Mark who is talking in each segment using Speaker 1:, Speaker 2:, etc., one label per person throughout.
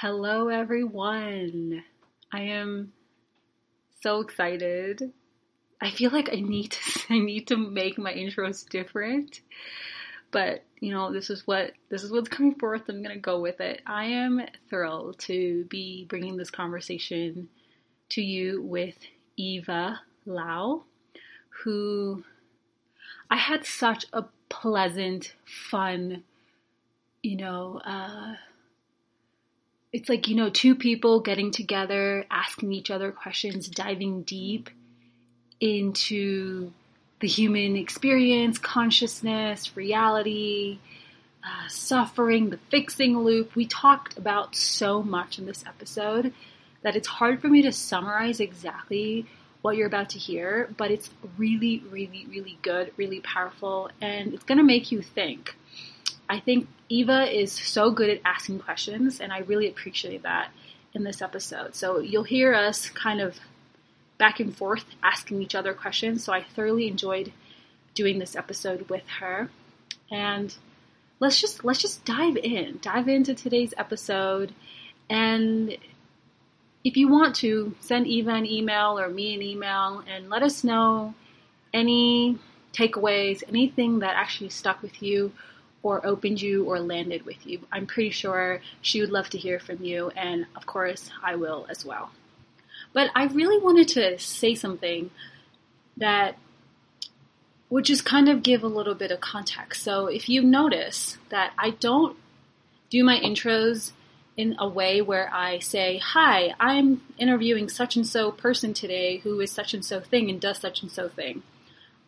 Speaker 1: Hello, everyone. I am so excited. I feel like I need to I need to make my intros different, but you know this is what this is what's coming forth. I'm gonna go with it. I am thrilled to be bringing this conversation to you with Eva Lau, who I had such a pleasant, fun, you know. Uh, it's like, you know, two people getting together, asking each other questions, diving deep into the human experience, consciousness, reality, uh, suffering, the fixing loop. We talked about so much in this episode that it's hard for me to summarize exactly what you're about to hear, but it's really, really, really good, really powerful, and it's going to make you think. I think Eva is so good at asking questions, and I really appreciate that in this episode. So you'll hear us kind of back and forth asking each other questions. So I thoroughly enjoyed doing this episode with her. And let's just let's just dive in. Dive into today's episode and if you want to send Eva an email or me an email and let us know any takeaways, anything that actually stuck with you or opened you or landed with you. I'm pretty sure she would love to hear from you, and of course, I will as well. But I really wanted to say something that would just kind of give a little bit of context. So, if you notice that I don't do my intros in a way where I say, Hi, I'm interviewing such and so person today who is such and so thing and does such and so thing.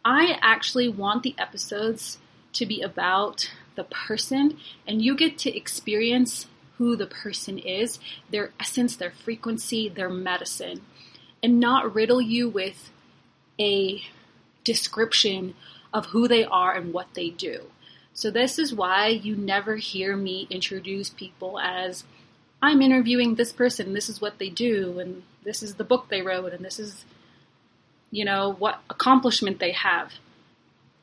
Speaker 1: I actually want the episodes to be about the person and you get to experience who the person is, their essence, their frequency, their medicine, and not riddle you with a description of who they are and what they do. So, this is why you never hear me introduce people as I'm interviewing this person, this is what they do, and this is the book they wrote, and this is, you know, what accomplishment they have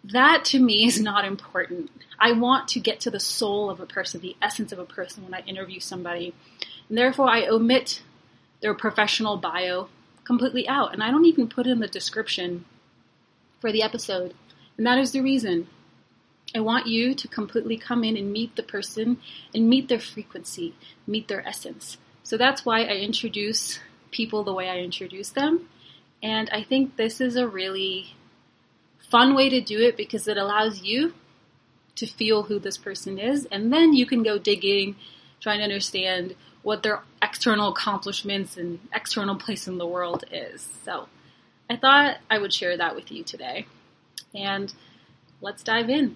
Speaker 1: that to me is not important. I want to get to the soul of a person, the essence of a person when I interview somebody. And therefore, I omit their professional bio completely out. And I don't even put in the description for the episode. And that is the reason. I want you to completely come in and meet the person and meet their frequency, meet their essence. So that's why I introduce people the way I introduce them. And I think this is a really fun way to do it because it allows you to feel who this person is, and then you can go digging, trying to understand what their external accomplishments and external place in the world is. So I thought I would share that with you today. And let's dive in.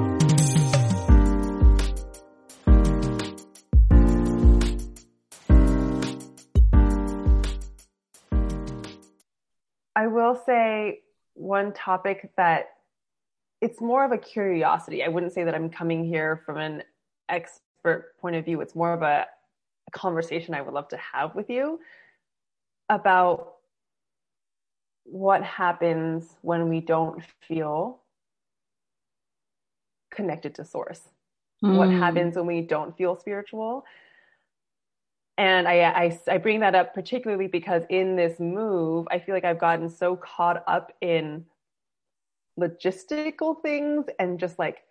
Speaker 2: Will say one topic that it's more of a curiosity. I wouldn't say that I'm coming here from an expert point of view. It's more of a, a conversation I would love to have with you about what happens when we don't feel connected to source. Mm. What happens when we don't feel spiritual? And I, I, I bring that up particularly because in this move, I feel like I've gotten so caught up in logistical things and just like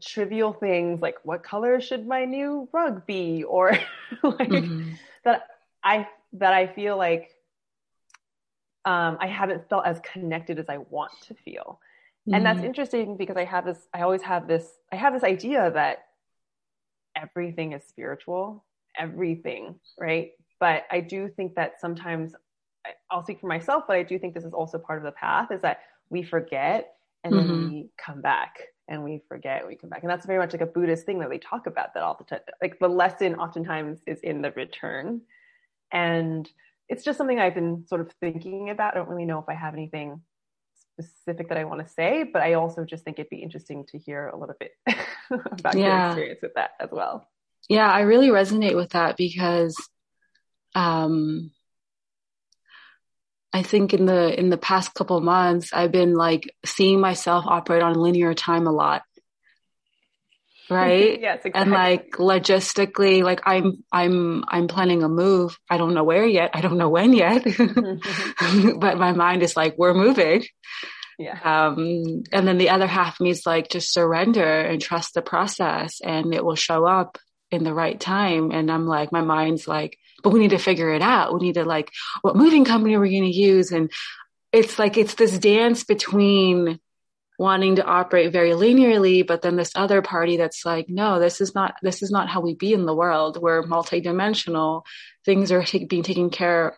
Speaker 2: trivial things like what color should my new rug be or like mm-hmm. that I that I feel like um, I haven't felt as connected as I want to feel. Mm-hmm. And that's mm-hmm. interesting because I have this I always have this I have this idea that everything is spiritual, everything, right? But I do think that sometimes I'll speak for myself, but I do think this is also part of the path is that we forget and mm-hmm. then we come back and we forget we come back and that's very much like a buddhist thing that they talk about that all the time like the lesson oftentimes is in the return and it's just something i've been sort of thinking about i don't really know if i have anything specific that i want to say but i also just think it'd be interesting to hear a little bit about yeah. your experience with that as well
Speaker 1: yeah i really resonate with that because um I think in the in the past couple months, I've been like seeing myself operate on linear time a lot. Right?
Speaker 2: yes, exactly.
Speaker 1: And like logistically, like I'm I'm I'm planning a move. I don't know where yet. I don't know when yet. but my mind is like, we're moving.
Speaker 2: Yeah.
Speaker 1: Um, and then the other half means like just surrender and trust the process and it will show up in the right time. And I'm like, my mind's like, but we need to figure it out. We need to like, what moving company are we going to use? And it's like, it's this dance between wanting to operate very linearly, but then this other party that's like, no, this is not, this is not how we be in the world. We're multidimensional. Things are t- being taken care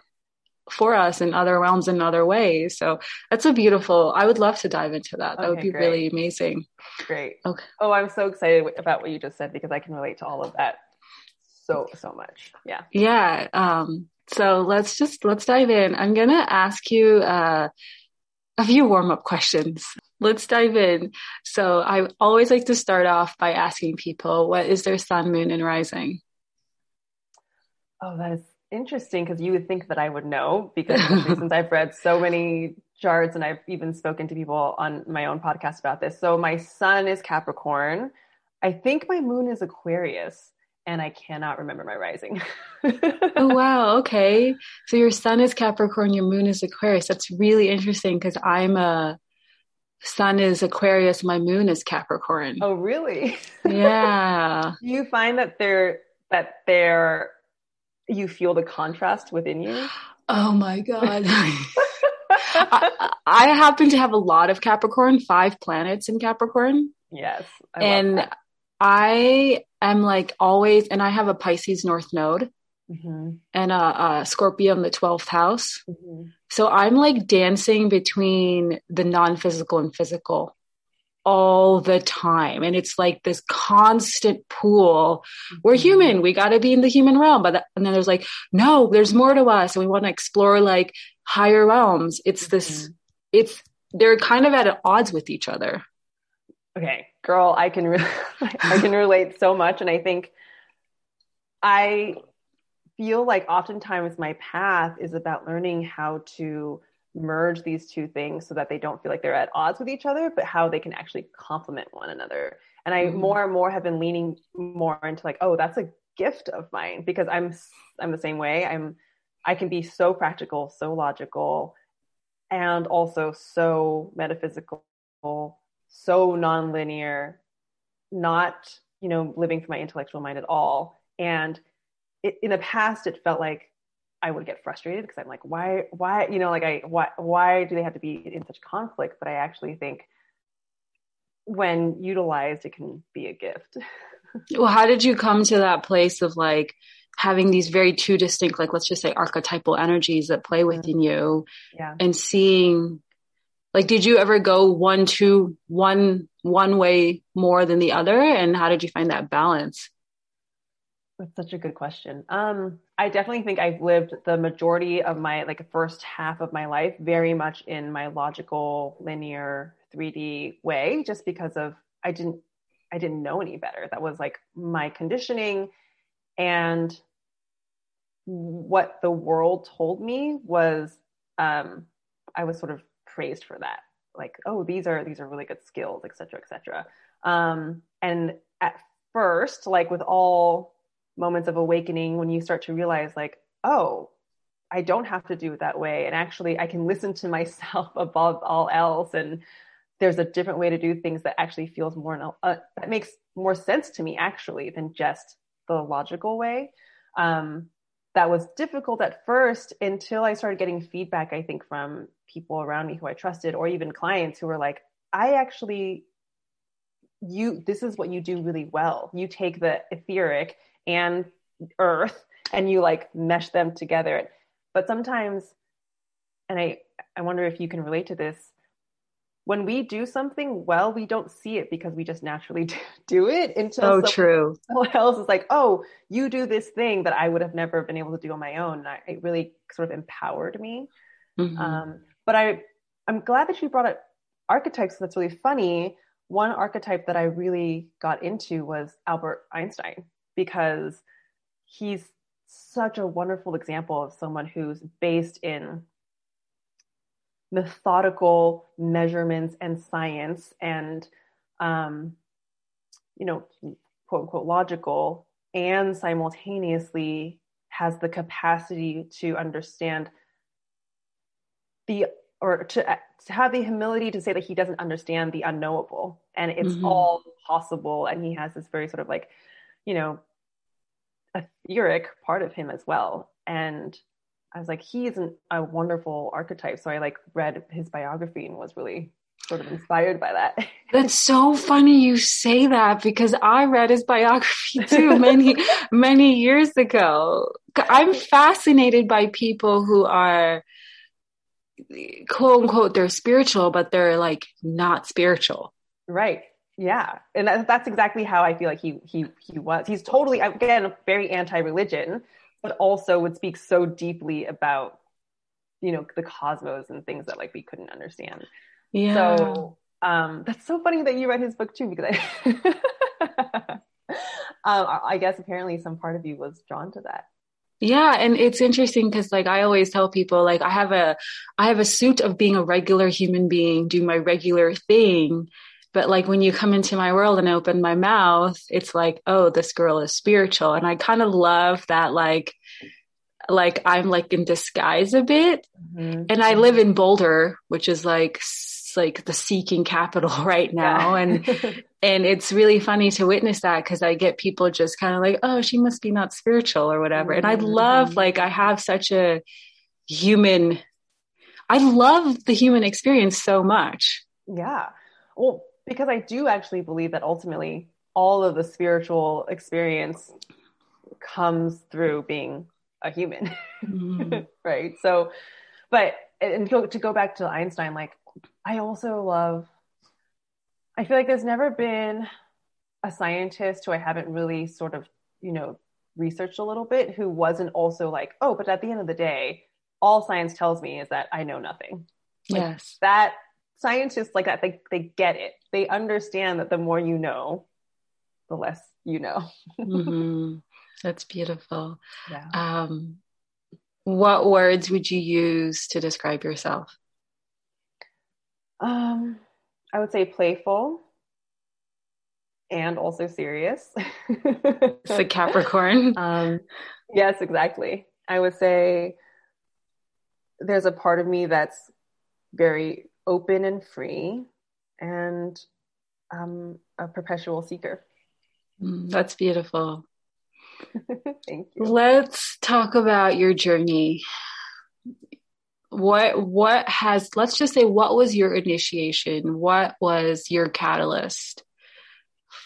Speaker 1: for us in other realms in other ways. So that's a beautiful, I would love to dive into that. That okay, would be great. really amazing.
Speaker 2: Great. Okay. Oh, I'm so excited about what you just said because I can relate to all of that so so much. Yeah.
Speaker 1: Yeah. Um, so let's just let's dive in. I'm gonna ask you uh, a few warm up questions. Let's dive in. So I always like to start off by asking people what is their sun, moon, and rising.
Speaker 2: Oh, that is interesting because you would think that I would know because since I've read so many charts and I've even spoken to people on my own podcast about this. So my sun is Capricorn. I think my moon is Aquarius and I cannot remember my rising.
Speaker 1: oh wow, okay. So your sun is Capricorn, your moon is Aquarius. That's really interesting because I'm a sun is Aquarius, my moon is Capricorn.
Speaker 2: Oh really?
Speaker 1: Yeah.
Speaker 2: Do you find that they're that they're you feel the contrast within you?
Speaker 1: Oh my god. I, I, happen to have a lot of Capricorn, five planets in Capricorn.
Speaker 2: Yes.
Speaker 1: and I am like always, and I have a Pisces North Node mm-hmm. and a, a, Scorpio in the 12th house. Mm-hmm. So I'm like dancing between the non physical and physical all the time. And it's like this constant pool. Mm-hmm. We're human. We got to be in the human realm. But that, and then there's like, no, there's more to us. And we want to explore like higher realms. It's this, mm-hmm. it's, they're kind of at odds with each other.
Speaker 2: Okay girl, I can re- I can relate so much, and I think I feel like oftentimes my path is about learning how to merge these two things so that they don't feel like they're at odds with each other, but how they can actually complement one another. And I mm-hmm. more and more have been leaning more into like, oh, that's a gift of mine because I'm I'm the same way. I'm I can be so practical, so logical, and also so metaphysical so nonlinear, not, you know, living for my intellectual mind at all. And it, in the past, it felt like I would get frustrated because I'm like, why, why, you know, like I, why, why do they have to be in such conflict? But I actually think when utilized, it can be a gift.
Speaker 1: well, how did you come to that place of like having these very two distinct, like let's just say archetypal energies that play within mm-hmm. you
Speaker 2: yeah.
Speaker 1: and seeing like did you ever go one two one one way more than the other and how did you find that balance
Speaker 2: that's such a good question. Um i definitely think i've lived the majority of my like first half of my life very much in my logical linear 3d way just because of i didn't i didn't know any better. That was like my conditioning and what the world told me was um i was sort of praised for that. Like oh these are these are really good skills et cetera et cetera. Um, and at first like with all moments of awakening when you start to realize like oh i don't have to do it that way. And actually i can listen to myself above all else. And there's a different way to do things that actually feels more uh, that makes more sense to me actually than just the logical way. Um, that was difficult at first until I started getting feedback, I think, from people around me who I trusted, or even clients who were like, I actually, you, this is what you do really well. You take the etheric and earth and you like mesh them together. But sometimes, and I, I wonder if you can relate to this, when we do something well, we don't see it because we just naturally do it until
Speaker 1: so someone, true.
Speaker 2: someone else is like, oh, you do this thing that I would have never been able to do on my own. And I, it really sort of empowered me. Mm-hmm. Um, but I, I'm glad that you brought up archetypes. That's really funny. One archetype that I really got into was Albert Einstein because he's such a wonderful example of someone who's based in methodical measurements and science and um, you know quote unquote logical and simultaneously has the capacity to understand the or to, to have the humility to say that he doesn't understand the unknowable and it's mm-hmm. all possible and he has this very sort of like you know a etheric part of him as well and I was like, he's an, a wonderful archetype. So I like read his biography and was really sort of inspired by that.
Speaker 1: That's so funny you say that because I read his biography too many, many years ago. I'm fascinated by people who are quote unquote, they're spiritual, but they're like not spiritual.
Speaker 2: Right. Yeah. And that's exactly how I feel like he, he, he was. He's totally, again, very anti-religion, but also would speak so deeply about you know the cosmos and things that like we couldn't understand. Yeah. So um that's so funny that you read his book too because i um, i guess apparently some part of you was drawn to that.
Speaker 1: Yeah, and it's interesting because like I always tell people like I have a I have a suit of being a regular human being, do my regular thing, but like when you come into my world and open my mouth, it's like, oh, this girl is spiritual. And I kind of love that, like, like I'm like in disguise a bit. Mm-hmm. And I live in Boulder, which is like, like the seeking capital right now. Yeah. and, and it's really funny to witness that because I get people just kind of like, oh, she must be not spiritual or whatever. Mm-hmm. And I love, like, I have such a human, I love the human experience so much.
Speaker 2: Yeah. Well, because I do actually believe that ultimately all of the spiritual experience comes through being a human. Mm. right. So, but, and to go back to Einstein, like, I also love, I feel like there's never been a scientist who I haven't really sort of, you know, researched a little bit who wasn't also like, oh, but at the end of the day, all science tells me is that I know nothing.
Speaker 1: Like, yes.
Speaker 2: That scientists like that, they, they get it. They understand that the more you know, the less you know.
Speaker 1: mm-hmm. That's beautiful. Yeah. Um, what words would you use to describe yourself?
Speaker 2: Um, I would say playful and also serious.
Speaker 1: it's a Capricorn.
Speaker 2: Um, yes, exactly. I would say there's a part of me that's very open and free and um, a perpetual seeker.
Speaker 1: Mm, that's beautiful.
Speaker 2: Thank you.
Speaker 1: Let's talk about your journey. What what has let's just say what was your initiation? What was your catalyst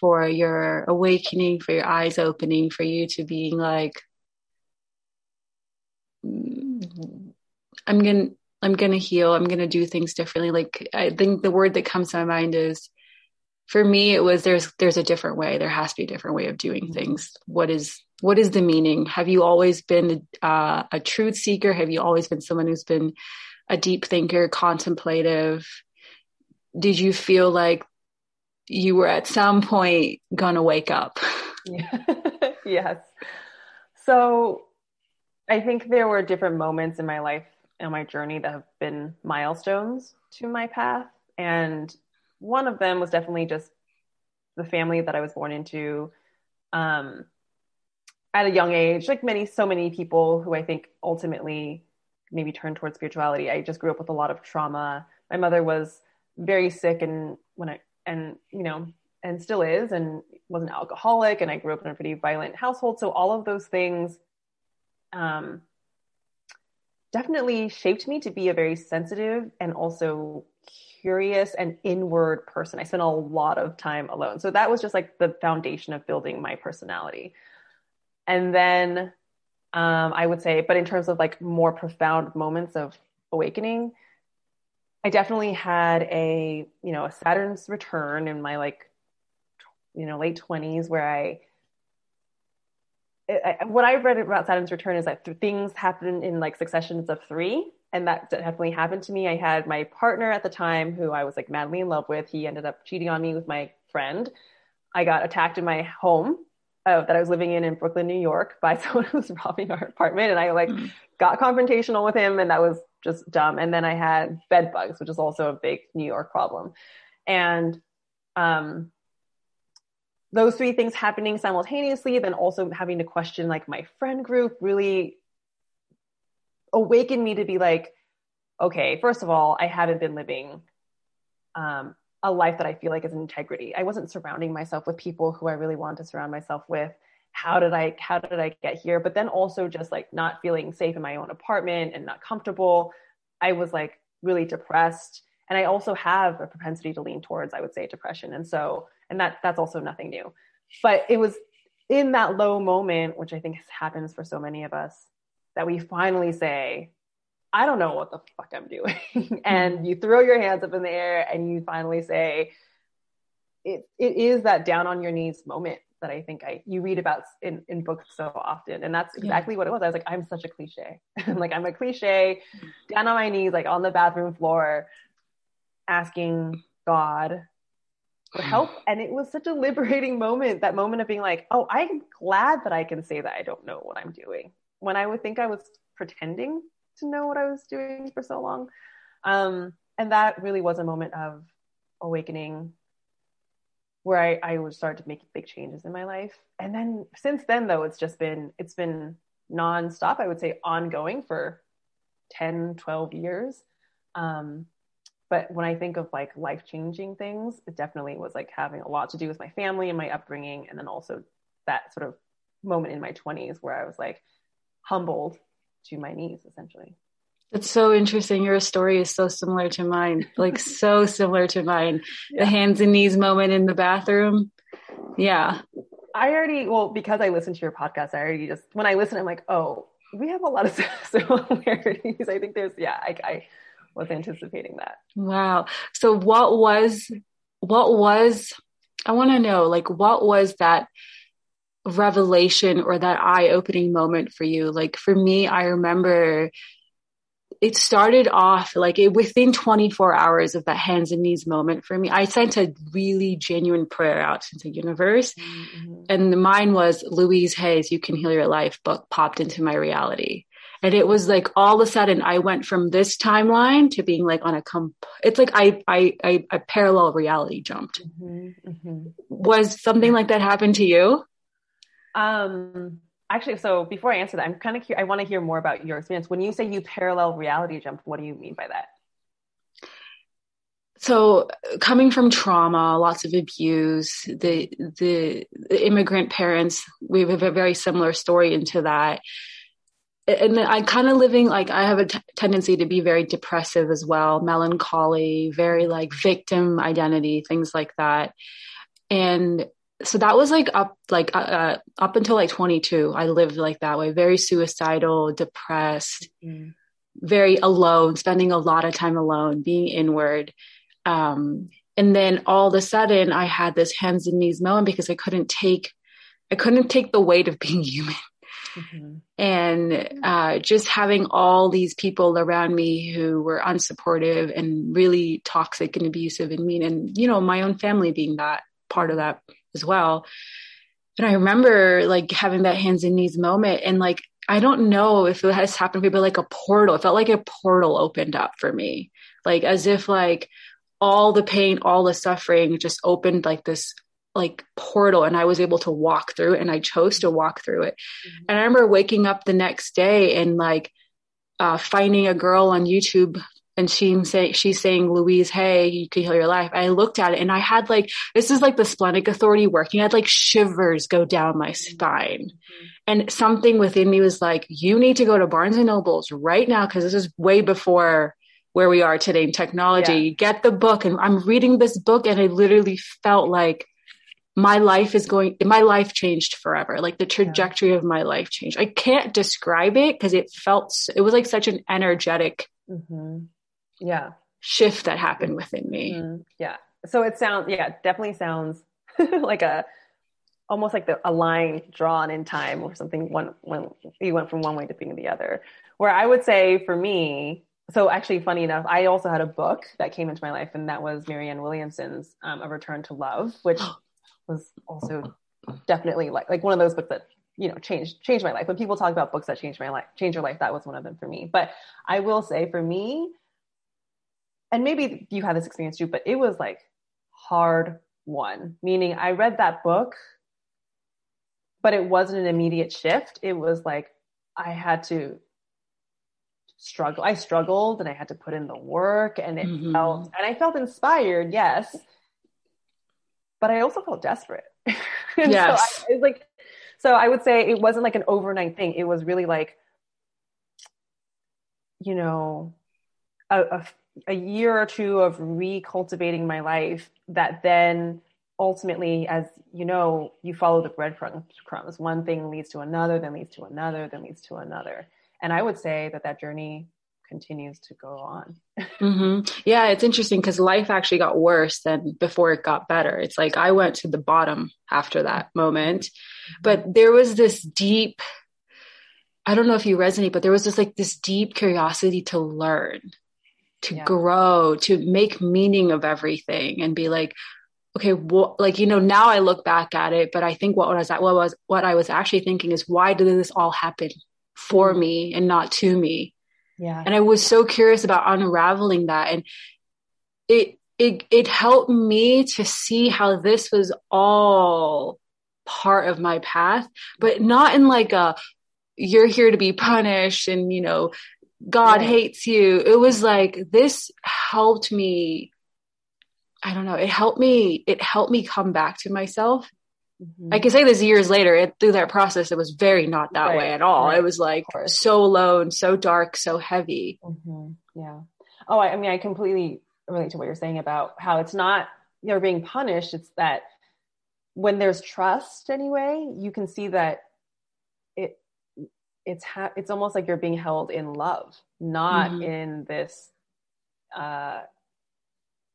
Speaker 1: for your awakening, for your eyes opening, for you to being like mm, I'm going to I'm going to heal. I'm going to do things differently. Like I think the word that comes to my mind is for me it was there's there's a different way. There has to be a different way of doing mm-hmm. things. What is what is the meaning? Have you always been uh, a truth seeker? Have you always been someone who's been a deep thinker, contemplative? Did you feel like you were at some point going to wake up?
Speaker 2: Yeah. yes. So I think there were different moments in my life in my journey that have been milestones to my path. And one of them was definitely just the family that I was born into um, at a young age, like many, so many people who I think ultimately maybe turned towards spirituality. I just grew up with a lot of trauma. My mother was very sick and when I, and, you know, and still is, and was an alcoholic. And I grew up in a pretty violent household. So all of those things, um, definitely shaped me to be a very sensitive and also curious and inward person. I spent a lot of time alone. So that was just like the foundation of building my personality. And then um, I would say, but in terms of like more profound moments of awakening, I definitely had a, you know, a Saturn's return in my like, you know, late 20s where I, I what I've read about Saturn's return is that things happen in like successions of three. And that definitely happened to me. I had my partner at the time who I was like madly in love with. He ended up cheating on me with my friend. I got attacked in my home uh, that I was living in in Brooklyn, New York, by someone who was robbing our apartment, and I like mm. got confrontational with him, and that was just dumb. And then I had bed bugs, which is also a big New York problem, and um, those three things happening simultaneously, then also having to question like my friend group really awakened me to be like, okay, first of all, I haven't been living um, a life that I feel like is integrity. I wasn't surrounding myself with people who I really wanted to surround myself with. How did I how did I get here? But then also just like not feeling safe in my own apartment and not comfortable. I was like really depressed. And I also have a propensity to lean towards, I would say, depression. And so, and that that's also nothing new. But it was in that low moment, which I think happens for so many of us, that we finally say, I don't know what the fuck I'm doing. and mm-hmm. you throw your hands up in the air and you finally say, it, it is that down on your knees moment that I think I you read about in, in books so often. And that's exactly yeah. what it was. I was like, I'm such a cliche. like I'm a cliche, down on my knees, like on the bathroom floor, asking God for help. And it was such a liberating moment, that moment of being like, oh, I'm glad that I can say that I don't know what I'm doing. When I would think I was pretending to know what I was doing for so long. Um, and that really was a moment of awakening where I, I would start to make big changes in my life. And then since then though, it's just been, it's been nonstop, I would say ongoing for 10, 12 years. Um, but when I think of like life changing things, it definitely was like having a lot to do with my family and my upbringing. And then also that sort of moment in my 20s where I was like humbled to my knees essentially.
Speaker 1: It's so interesting. Your story is so similar to mine, like so similar to mine. Yeah. The hands and knees moment in the bathroom. Yeah.
Speaker 2: I already, well, because I listened to your podcast, I already just, when I listen, I'm like, oh, we have a lot of similarities. I think there's, yeah, I, I was anticipating that.
Speaker 1: Wow. So what was, what was, I want to know, like, what was that revelation or that eye opening moment for you? Like for me, I remember it started off like it, within 24 hours of that hands and knees moment for me. I sent a really genuine prayer out to the universe. Mm-hmm. And mine was Louise Hay's, You Can Heal Your Life book popped into my reality. And it was like all of a sudden I went from this timeline to being like on a comp, it's like I, I, I, I parallel reality jumped. Mm-hmm. Mm-hmm. Was something like that happen to you?
Speaker 2: Um, actually, so before I answer that, I'm kind of I want to hear more about your experience. When you say you parallel reality jump, what do you mean by that?
Speaker 1: So, coming from trauma, lots of abuse, the, the the immigrant parents, we have a very similar story into that. And I kind of living like I have a t- tendency to be very depressive as well, melancholy, very like victim identity, things like that. And so that was like up like uh, uh, up until like 22 i lived like that way very suicidal depressed mm-hmm. very alone spending a lot of time alone being inward um, and then all of a sudden i had this hands and knees moment because i couldn't take i couldn't take the weight of being human mm-hmm. And uh, just having all these people around me who were unsupportive and really toxic and abusive and mean and you know my own family being that part of that as well. And I remember like having that hands and knees moment and like I don't know if it has happened to people like a portal. It felt like a portal opened up for me. Like as if like all the pain, all the suffering just opened like this like portal and I was able to walk through it and I chose to walk through it. Mm-hmm. And I remember waking up the next day and like uh, finding a girl on YouTube and she's saying she's saying Louise Hay, you can heal your life. I looked at it and I had like this is like the splenic authority working. I had like shivers go down my spine. Mm-hmm. And something within me was like, you need to go to Barnes and Nobles right now because this is way before where we are today in technology. Yeah. Get the book. And I'm reading this book and I literally felt like my life is going my life changed forever like the trajectory yeah. of my life changed i can't describe it because it felt it was like such an energetic
Speaker 2: mm-hmm. Yeah.
Speaker 1: shift that happened within me.
Speaker 2: Mm, yeah. So it sounds, yeah, definitely sounds like a, almost like the, a line drawn in time or something one, when you went from one way to being the other. Where I would say for me, so actually funny enough, I also had a book that came into my life and that was Marianne Williamson's um, A Return to Love, which was also definitely like, like one of those books that you know changed changed my life. When people talk about books that changed my life change your life that was one of them for me. But i will say for me and maybe you had this experience too but it was like hard one. Meaning i read that book but it wasn't an immediate shift. It was like i had to struggle i struggled and i had to put in the work and it mm-hmm. felt and i felt inspired yes but i also felt desperate
Speaker 1: yes.
Speaker 2: so I, like so I would say it wasn't like an overnight thing. It was really like, you know, a, a, a year or two of recultivating my life that then ultimately, as you know, you follow the breadcrumbs. One thing leads to another, then leads to another, then leads to another. And I would say that that journey continues to go on.
Speaker 1: mm-hmm. Yeah, it's interesting because life actually got worse than before it got better. It's like I went to the bottom after that moment, but there was this deep, I don't know if you resonate, but there was just like this deep curiosity to learn, to yeah. grow, to make meaning of everything and be like, okay, what, like, you know, now I look back at it, but I think what was that, what was, what I was actually thinking is why did this all happen for mm-hmm. me and not to me?
Speaker 2: Yeah.
Speaker 1: And I was so curious about unraveling that. And it, it, it helped me to see how this was all part of my path, but not in like a, you're here to be punished and, you know, God right. hates you. It was like, this helped me. I don't know. It helped me, it helped me come back to myself Mm-hmm. I can say this years later, it, through that process, it was very not that right. way at all. Right. It was like so alone, so dark, so heavy.
Speaker 2: Mm-hmm. Yeah. Oh, I, I, mean, I completely relate to what you're saying about how it's not you're being punished. It's that when there's trust, anyway, you can see that it it's ha- it's almost like you're being held in love, not mm-hmm. in this. Uh,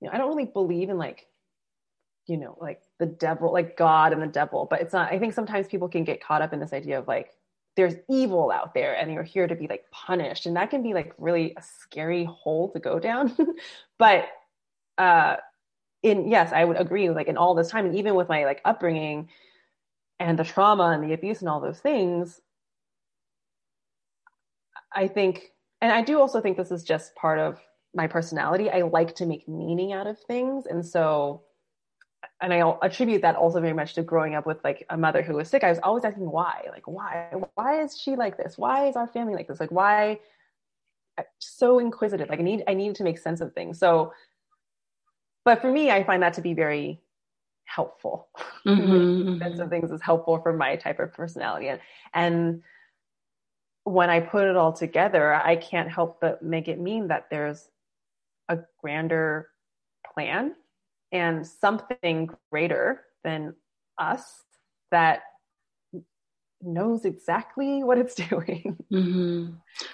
Speaker 2: you know, I don't really believe in like you know, like the devil, like God and the devil. But it's not, I think sometimes people can get caught up in this idea of like, there's evil out there and you're here to be like punished. And that can be like really a scary hole to go down. but, uh, in, yes, I would agree like in all this time and even with my like upbringing and the trauma and the abuse and all those things, I think, and I do also think this is just part of my personality. I like to make meaning out of things. And so and I attribute that also very much to growing up with like a mother who was sick. I was always asking why, like why, why is she like this? Why is our family like this? Like why? So inquisitive. Like I need, I needed to make sense of things. So, but for me, I find that to be very helpful. Mm-hmm. sense of things is helpful for my type of personality, and and when I put it all together, I can't help but make it mean that there's a grander plan and something greater than us that knows exactly what it's doing. Mm-hmm.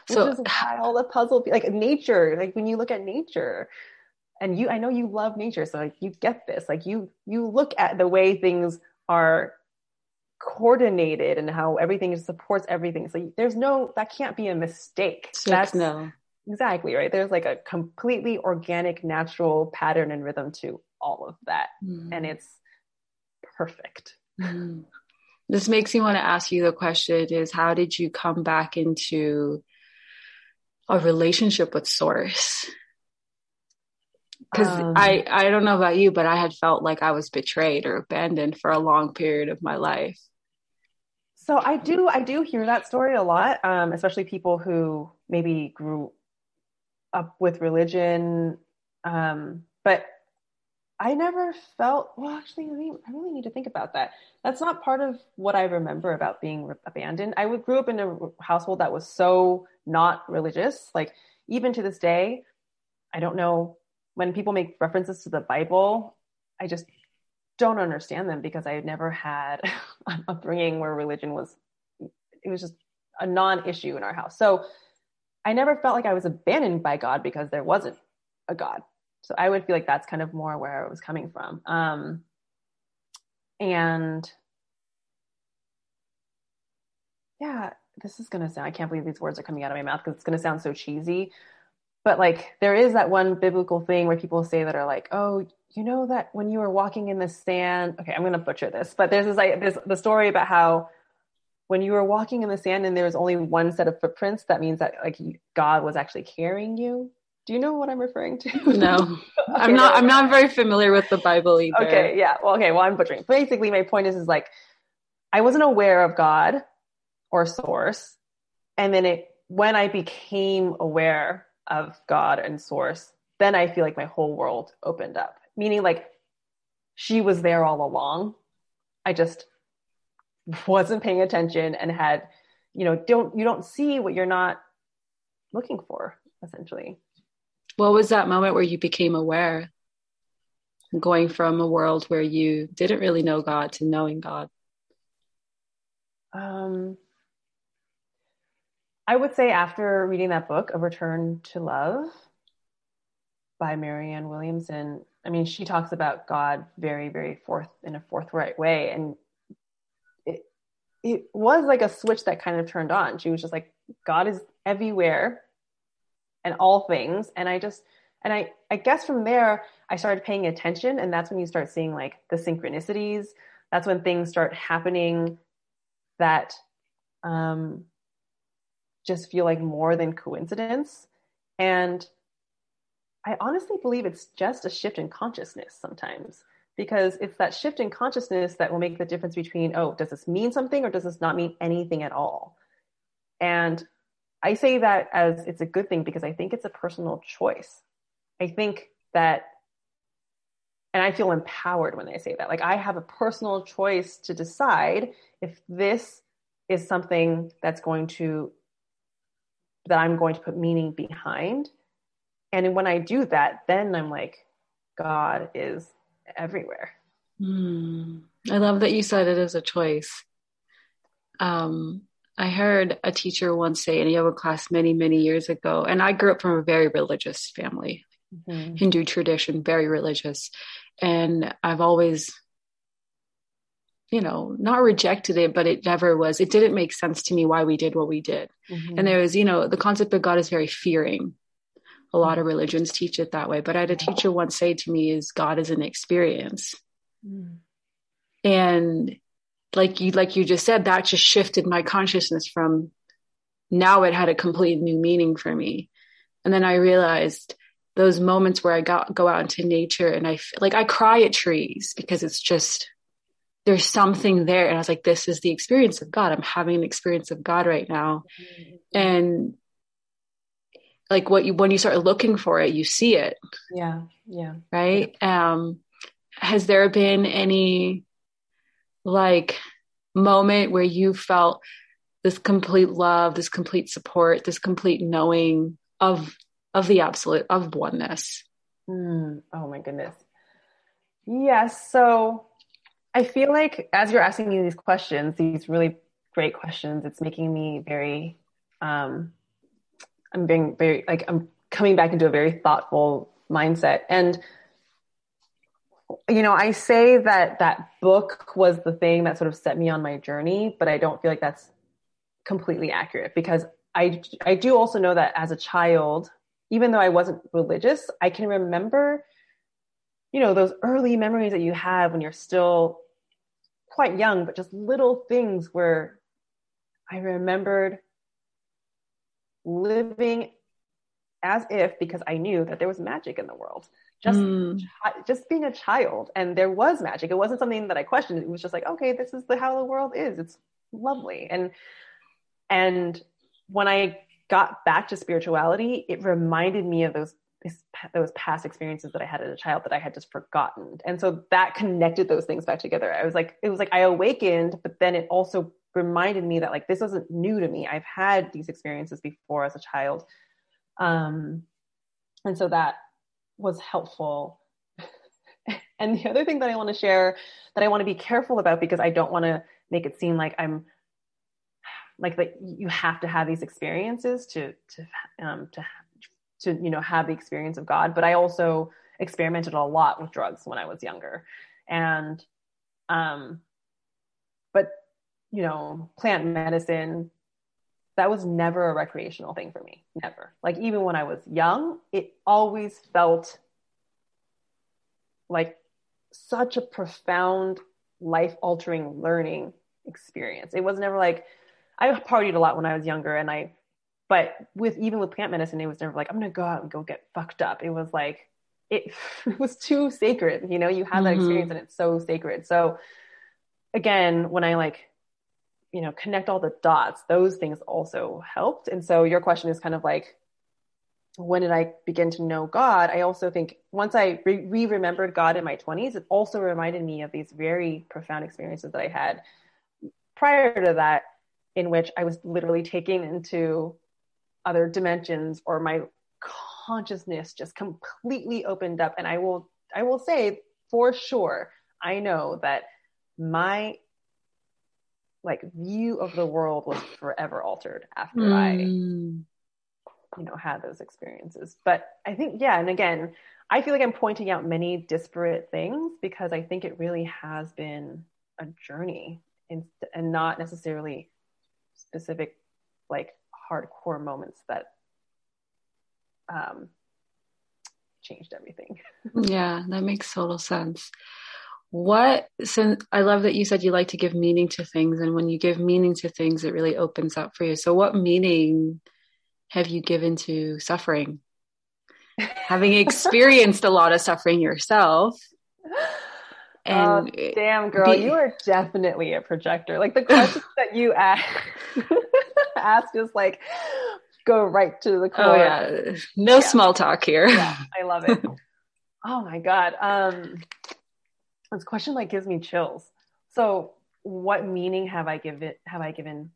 Speaker 2: So Which is why all the puzzle, like nature, like when you look at nature, and you, I know you love nature, so like you get this. Like you, you look at the way things are coordinated and how everything supports everything. So there's no, that can't be a mistake.
Speaker 1: Six, That's no.
Speaker 2: Exactly right. There's like a completely organic, natural pattern and rhythm to all of that. Mm. And it's perfect.
Speaker 1: Mm. This makes me want to ask you the question is how did you come back into a relationship with source? Because um, I, I don't know about you, but I had felt like I was betrayed or abandoned for a long period of my life.
Speaker 2: So I do, I do hear that story a lot, um, especially people who maybe grew up with religion. Um, but I never felt, well, actually, I really need to think about that. That's not part of what I remember about being abandoned. I grew up in a household that was so not religious. Like, even to this day, I don't know when people make references to the Bible, I just don't understand them because I had never had an upbringing where religion was, it was just a non issue in our house. So I never felt like I was abandoned by God because there wasn't a God. So I would feel like that's kind of more where it was coming from. Um, and yeah, this is going to sound, I can't believe these words are coming out of my mouth because it's going to sound so cheesy. But like, there is that one biblical thing where people say that are like, oh, you know that when you were walking in the sand, okay, I'm going to butcher this, but there's this, like, this, the story about how when you were walking in the sand and there was only one set of footprints, that means that like God was actually carrying you. Do you know what I'm referring to?
Speaker 1: No, okay, I'm not. I'm not very familiar with the Bible either.
Speaker 2: Okay, yeah. Well, okay. Well, I'm butchering. Basically, my point is, is like, I wasn't aware of God or source, and then it when I became aware of God and source, then I feel like my whole world opened up. Meaning, like, she was there all along. I just wasn't paying attention and had, you know, don't you don't see what you're not looking for, essentially.
Speaker 1: What was that moment where you became aware? Going from a world where you didn't really know God to knowing God?
Speaker 2: Um, I would say after reading that book, A Return to Love by Marianne Williamson, I mean, she talks about God very, very forth in a forthright way. And it, it was like a switch that kind of turned on. She was just like, God is everywhere and all things. And I just, and I, I guess from there, I started paying attention. And that's when you start seeing like the synchronicities. That's when things start happening that um, just feel like more than coincidence. And I honestly believe it's just a shift in consciousness sometimes because it's that shift in consciousness that will make the difference between, oh, does this mean something or does this not mean anything at all? And I say that as it's a good thing because I think it's a personal choice. I think that, and I feel empowered when I say that. Like I have a personal choice to decide if this is something that's going to, that I'm going to put meaning behind. And when I do that, then I'm like, God is everywhere.
Speaker 1: Mm. I love that you said it as a choice. Um, I heard a teacher once say in a yoga class many, many years ago, and I grew up from a very religious family, mm-hmm. Hindu tradition, very religious. And I've always, you know, not rejected it, but it never was, it didn't make sense to me why we did what we did. Mm-hmm. And there was, you know, the concept of God is very fearing. A lot of religions teach it that way. But I had a teacher once say to me, is God is an experience. Mm. And like you like you just said that just shifted my consciousness from now it had a complete new meaning for me. And then i realized those moments where i got go out into nature and i like i cry at trees because it's just there's something there. And i was like this is the experience of god. I'm having an experience of god right now. Mm-hmm. and like what you when you start looking for it you see it.
Speaker 2: Yeah yeah.
Speaker 1: Right? Um has there been any like moment where you felt this complete love, this complete support, this complete knowing of of the absolute of oneness?
Speaker 2: Mm, oh my goodness. Yes. So I feel like as you're asking me these questions, these really great questions, it's making me very um I'm being very like I'm coming back into a very thoughtful mindset. And you know, I say that that book was the thing that sort of set me on my journey, but I don't feel like that's completely accurate because I I do also know that as a child, even though I wasn't religious, I can remember you know, those early memories that you have when you're still quite young, but just little things where I remembered living as if because I knew that there was magic in the world just mm. just being a child and there was magic. It wasn't something that i questioned. It was just like okay this is the how the world is. It's lovely. And and when i got back to spirituality it reminded me of those those past experiences that i had as a child that i had just forgotten. And so that connected those things back together. I was like it was like i awakened but then it also reminded me that like this wasn't new to me. I've had these experiences before as a child. Um and so that was helpful. and the other thing that I want to share that I want to be careful about because I don't want to make it seem like I'm like that you have to have these experiences to to um, to to you know have the experience of God. But I also experimented a lot with drugs when I was younger, and um, but you know, plant medicine that was never a recreational thing for me. Never. Like even when I was young, it always felt like such a profound life altering learning experience. It was never like I partied a lot when I was younger and I but with even with plant medicine, it was never like, I'm gonna go out and go get fucked up. It was like it, it was too sacred, you know, you have that mm-hmm. experience and it's so sacred. So again, when I like you know connect all the dots. Those things also helped. And so your question is kind of like when did i begin to know god? I also think once i re remembered god in my 20s it also reminded me of these very profound experiences that i had prior to that in which i was literally taken into other dimensions or my consciousness just completely opened up. And i will i will say for sure i know that my like view of the world was forever altered after mm. I you know had those experiences. But I think yeah, and again, I feel like I'm pointing out many disparate things because I think it really has been a journey and and not necessarily specific like hardcore moments that um changed everything.
Speaker 1: yeah, that makes total sense what since i love that you said you like to give meaning to things and when you give meaning to things it really opens up for you. So what meaning have you given to suffering? Having experienced a lot of suffering yourself
Speaker 2: and oh, damn girl be, you are definitely a projector. Like the questions that you ask ask is like go right to the oh, core. oh,
Speaker 1: yeah. no yeah. small talk here.
Speaker 2: Yeah, i love it. Oh my god um this question like gives me chills. So what meaning have I given have I given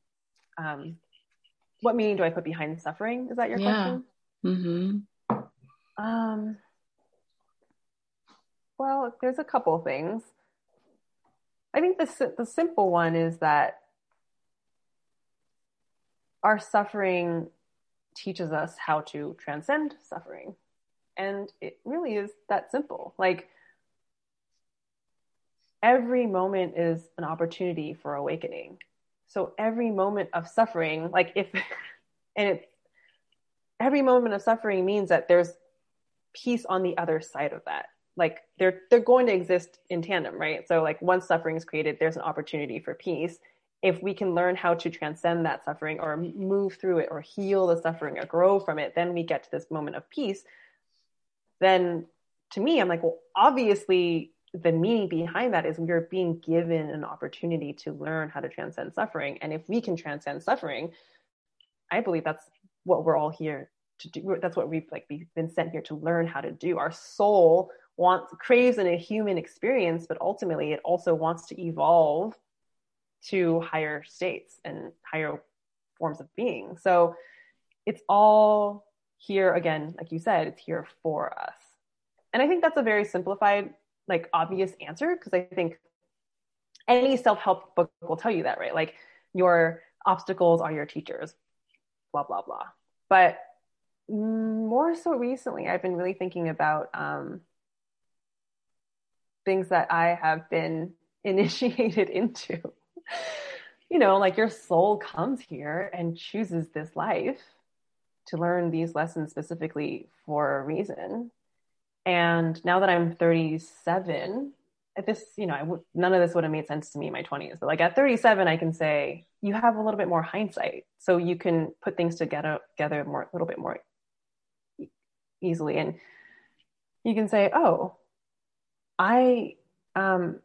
Speaker 2: um what meaning do I put behind suffering? Is that your yeah. question? Mm-hmm. Um well, there's a couple things. I think the the simple one is that our suffering teaches us how to transcend suffering. And it really is that simple. Like every moment is an opportunity for awakening. So every moment of suffering, like if, and it's, every moment of suffering means that there's peace on the other side of that. Like they're, they're going to exist in tandem, right? So like once suffering is created, there's an opportunity for peace. If we can learn how to transcend that suffering or move through it or heal the suffering or grow from it, then we get to this moment of peace. Then to me, I'm like, well, obviously the meaning behind that is we're being given an opportunity to learn how to transcend suffering. And if we can transcend suffering, I believe that's what we're all here to do. That's what we've like been sent here to learn how to do. Our soul wants craves in a human experience, but ultimately it also wants to evolve to higher states and higher forms of being. So it's all here again, like you said, it's here for us. And I think that's a very simplified like obvious answer because I think any self-help book will tell you that, right? Like your obstacles are your teachers, blah, blah, blah. But more so recently, I've been really thinking about um, things that I have been initiated into. you know, like your soul comes here and chooses this life to learn these lessons specifically for a reason. And now that I'm 37, at this, you know, none of this would have made sense to me in my 20s. But like at 37, I can say you have a little bit more hindsight, so you can put things together together more, a little bit more easily, and you can say, oh, I um,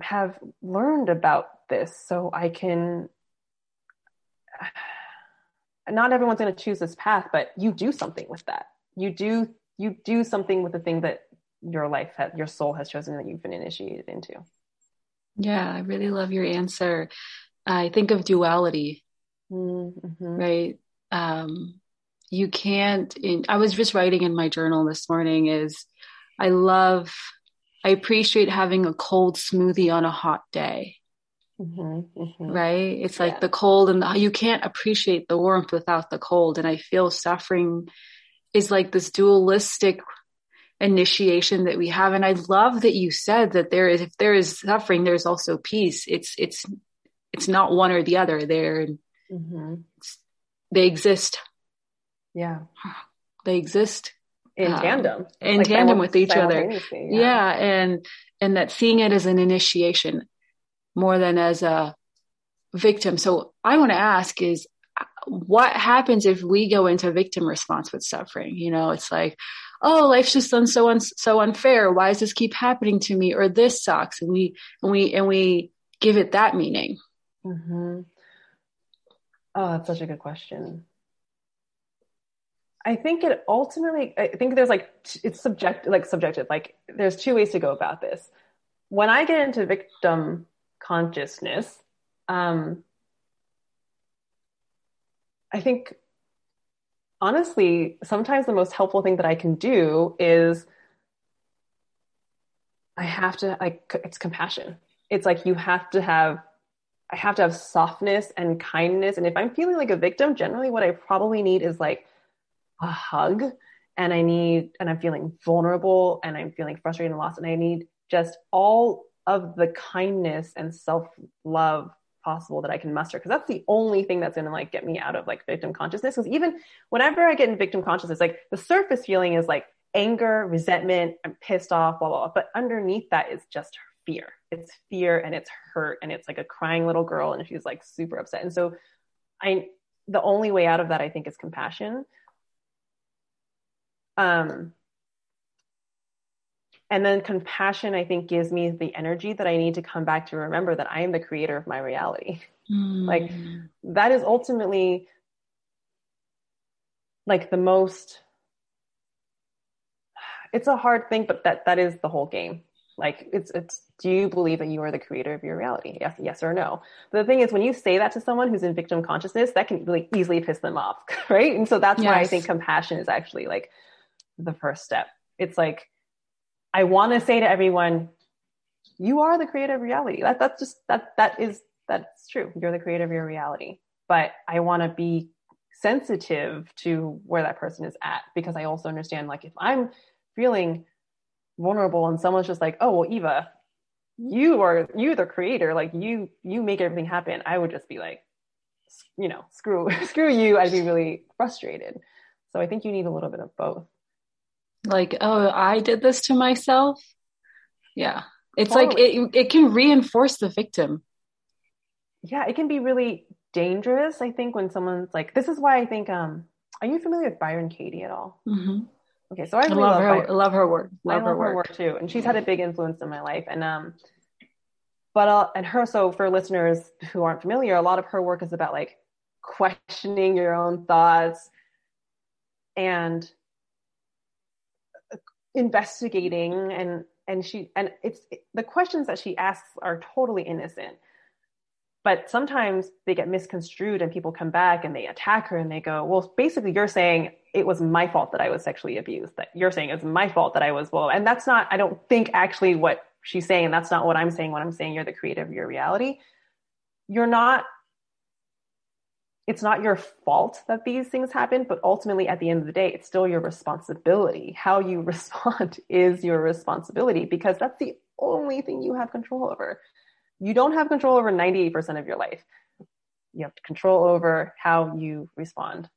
Speaker 2: have learned about this, so I can. Not everyone's going to choose this path, but you do something with that. You do you do something with the thing that your life has, your soul has chosen that you've been initiated into.
Speaker 1: Yeah, I really love your answer. I think of duality, mm-hmm. right? Um, you can't. In, I was just writing in my journal this morning. Is I love, I appreciate having a cold smoothie on a hot day. Mm-hmm, mm-hmm. Right? It's like yeah. the cold and the, you can't appreciate the warmth without the cold. And I feel suffering is like this dualistic initiation that we have. And I love that you said that there is, if there is suffering, there's also peace. It's, it's, it's not one or the other. They're, mm-hmm. they exist.
Speaker 2: Yeah.
Speaker 1: They exist
Speaker 2: in um, tandem,
Speaker 1: in like tandem with each other. Yeah. yeah. And, and that seeing it as an initiation more than as a victim. So I want to ask is what happens if we go into victim response with suffering? You know, it's like, oh, life's just done so un- so unfair. Why does this keep happening to me? Or this sucks, and we and we and we give it that meaning.
Speaker 2: Mm-hmm. Oh, that's such a good question. I think it ultimately. I think there's like it's subject like subjective. Like there's two ways to go about this. When I get into victim consciousness, um, I think honestly, sometimes the most helpful thing that I can do is I have to like it's compassion. It's like you have to have I have to have softness and kindness. And if I'm feeling like a victim, generally what I probably need is like a hug and I need and I'm feeling vulnerable and I'm feeling frustrated and lost and I need just all of the kindness and self-love possible that I can muster because that's the only thing that's going to like get me out of like victim consciousness because even whenever I get in victim consciousness like the surface feeling is like anger, resentment, I'm pissed off, blah, blah, blah. But underneath that is just fear. It's fear and it's hurt and it's like a crying little girl and she's like super upset. And so I the only way out of that I think is compassion. Um and then compassion, I think, gives me the energy that I need to come back to remember that I am the creator of my reality. Mm. Like, that is ultimately like the most it's a hard thing but that that is the whole game like it's it's do you believe that you are the creator of your reality yes yes or no but the thing is when you say that to someone who's in victim consciousness that can really easily piss them off right and so that's yes. why i think compassion is actually like the first step it's like I want to say to everyone, you are the creative reality. That, that's just, that, that is, that's true. You're the creator of your reality. But I want to be sensitive to where that person is at because I also understand, like, if I'm feeling vulnerable and someone's just like, oh, well, Eva, you are, you the creator, like you, you make everything happen. I would just be like, you know, screw, screw you. I'd be really frustrated. So I think you need a little bit of both
Speaker 1: like oh i did this to myself yeah it's totally. like it, it can reinforce the victim
Speaker 2: yeah it can be really dangerous i think when someone's like this is why i think um are you familiar with byron katie at all mm-hmm. okay so i, really
Speaker 1: I love, love her love her work
Speaker 2: love, I love her, work. her work too and she's had a big influence in my life and um but uh, and her so for listeners who aren't familiar a lot of her work is about like questioning your own thoughts and investigating and and she and it's the questions that she asks are totally innocent. But sometimes they get misconstrued and people come back and they attack her and they go well basically you're saying it was my fault that i was sexually abused. That you're saying it's my fault that i was well and that's not i don't think actually what she's saying that's not what i'm saying. When i'm saying you're the creator of your reality. You're not it's not your fault that these things happen, but ultimately at the end of the day, it's still your responsibility. How you respond is your responsibility because that's the only thing you have control over. You don't have control over 98% of your life. You have control over how you respond.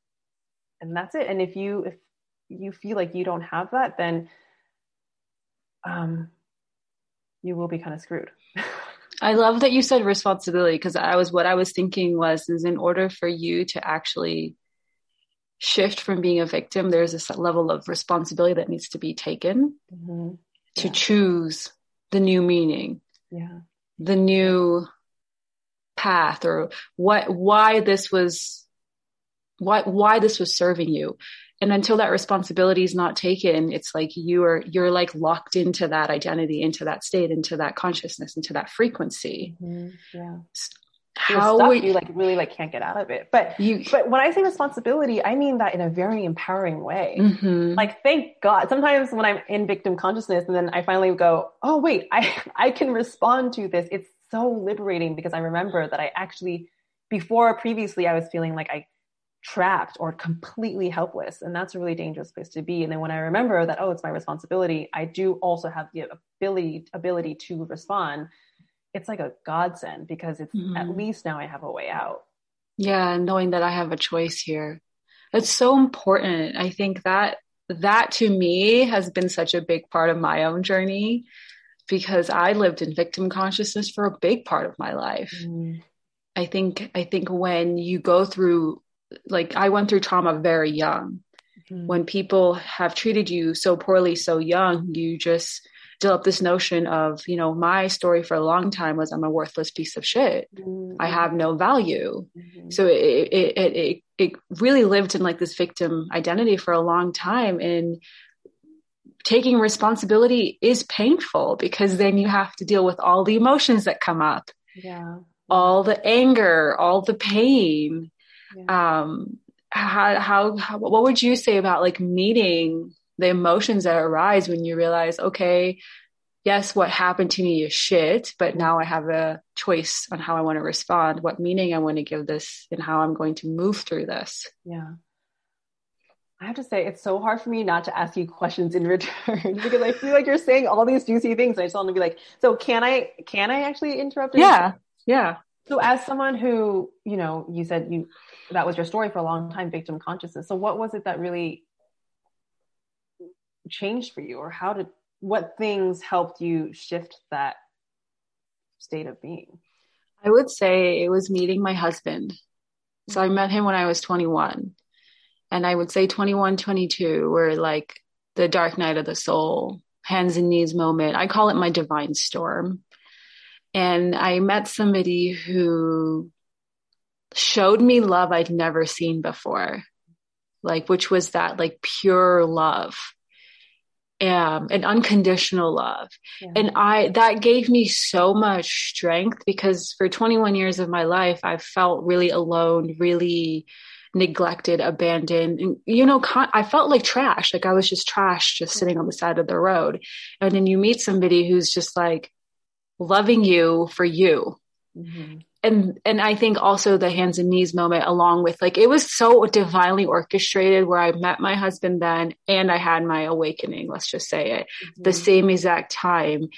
Speaker 2: And that's it. And if you if you feel like you don't have that, then um you will be kind of screwed.
Speaker 1: I love that you said responsibility because I was what I was thinking was is in order for you to actually shift from being a victim, there's this level of responsibility that needs to be taken mm-hmm. yeah. to choose the new meaning,
Speaker 2: yeah,
Speaker 1: the new path, or what why this was why why this was serving you and until that responsibility is not taken it's like you are you're like locked into that identity into that state into that consciousness into that frequency.
Speaker 2: Mm-hmm. yeah. How you like really like can't get out of it. But you but when i say responsibility i mean that in a very empowering way. Mm-hmm. like thank god. Sometimes when i'm in victim consciousness and then i finally go oh wait i i can respond to this. It's so liberating because I remember that I actually, before previously, I was feeling like I trapped or completely helpless. And that's a really dangerous place to be. And then when I remember that, oh, it's my responsibility, I do also have the ability, ability to respond. It's like a godsend because it's mm-hmm. at least now I have a way out.
Speaker 1: Yeah. Knowing that I have a choice here. It's so important. I think that that to me has been such a big part of my own journey because I lived in victim consciousness for a big part of my life. Mm. I think I think when you go through like I went through trauma very young. Mm-hmm. When people have treated you so poorly so young, you just develop this notion of, you know, my story for a long time was I'm a worthless piece of shit. Mm-hmm. I have no value. Mm-hmm. So it, it, it, it, it really lived in like this victim identity for a long time. And taking responsibility is painful because then you have to deal with all the emotions that come up.
Speaker 2: Yeah.
Speaker 1: All the anger, all the pain. Yeah. Um, how, how, how, what would you say about like meeting the emotions that arise when you realize, okay, yes, what happened to me is shit, but now I have a choice on how I want to respond, what meaning I want to give this, and how I'm going to move through this.
Speaker 2: Yeah. I have to say, it's so hard for me not to ask you questions in return because I feel like you're saying all these juicy things. And I just want to be like, so can I, can I actually interrupt?
Speaker 1: Yeah. Yeah.
Speaker 2: So as someone who, you know, you said you, that was your story for a long time, victim consciousness. So what was it that really changed for you or how did what things helped you shift that state of being?
Speaker 1: I would say it was meeting my husband. So i met him when i was 21 and i would say 21 22 were like the dark night of the soul hands and knees moment. I call it my divine storm and i met somebody who showed me love i'd never seen before like which was that like pure love um, and unconditional love. Yeah. And I, that gave me so much strength because for 21 years of my life, I felt really alone, really neglected, abandoned. And, you know, I felt like trash. Like I was just trash, just sitting on the side of the road. And then you meet somebody who's just like loving you for you. Mm-hmm and and I think also the hands and knees moment along with like it was so divinely orchestrated where I met my husband then and I had my awakening, let's just say it, mm-hmm. the same exact time.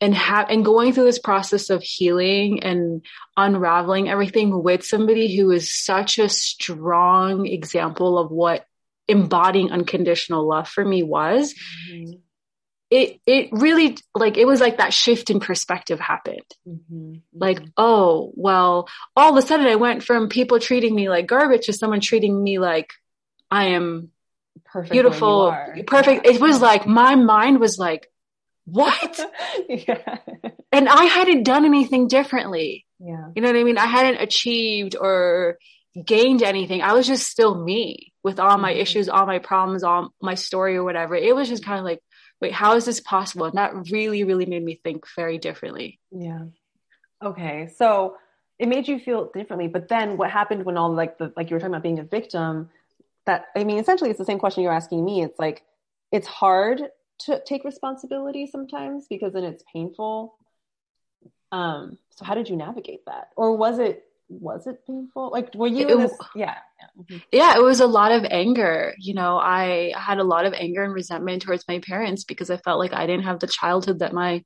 Speaker 1: And have and going through this process of healing and unraveling everything with somebody who is such a strong example of what embodying unconditional love for me was. Mm-hmm it it really like it was like that shift in perspective happened. Mm-hmm, mm-hmm. like oh well all of a sudden i went from people treating me like garbage to someone treating me like i am perfect beautiful perfect. Yeah. it was like my mind was like what? Yeah. and i hadn't done anything differently.
Speaker 2: Yeah.
Speaker 1: You know what i mean? I hadn't achieved or gained anything. I was just still me with all my mm-hmm. issues all my problems all my story or whatever. It was just kind of like wait, how is this possible? And that really, really made me think very differently.
Speaker 2: Yeah. Okay. So it made you feel differently. But then what happened when all like the, like you were talking about being a victim, that, I mean, essentially it's the same question you're asking me. It's like, it's hard to take responsibility sometimes because then it's painful. Um, so how did you navigate that? Or was it was it painful? Like, were you? It, this, yeah,
Speaker 1: yeah. Mm-hmm. It was a lot of anger. You know, I had a lot of anger and resentment towards my parents because I felt like I didn't have the childhood that my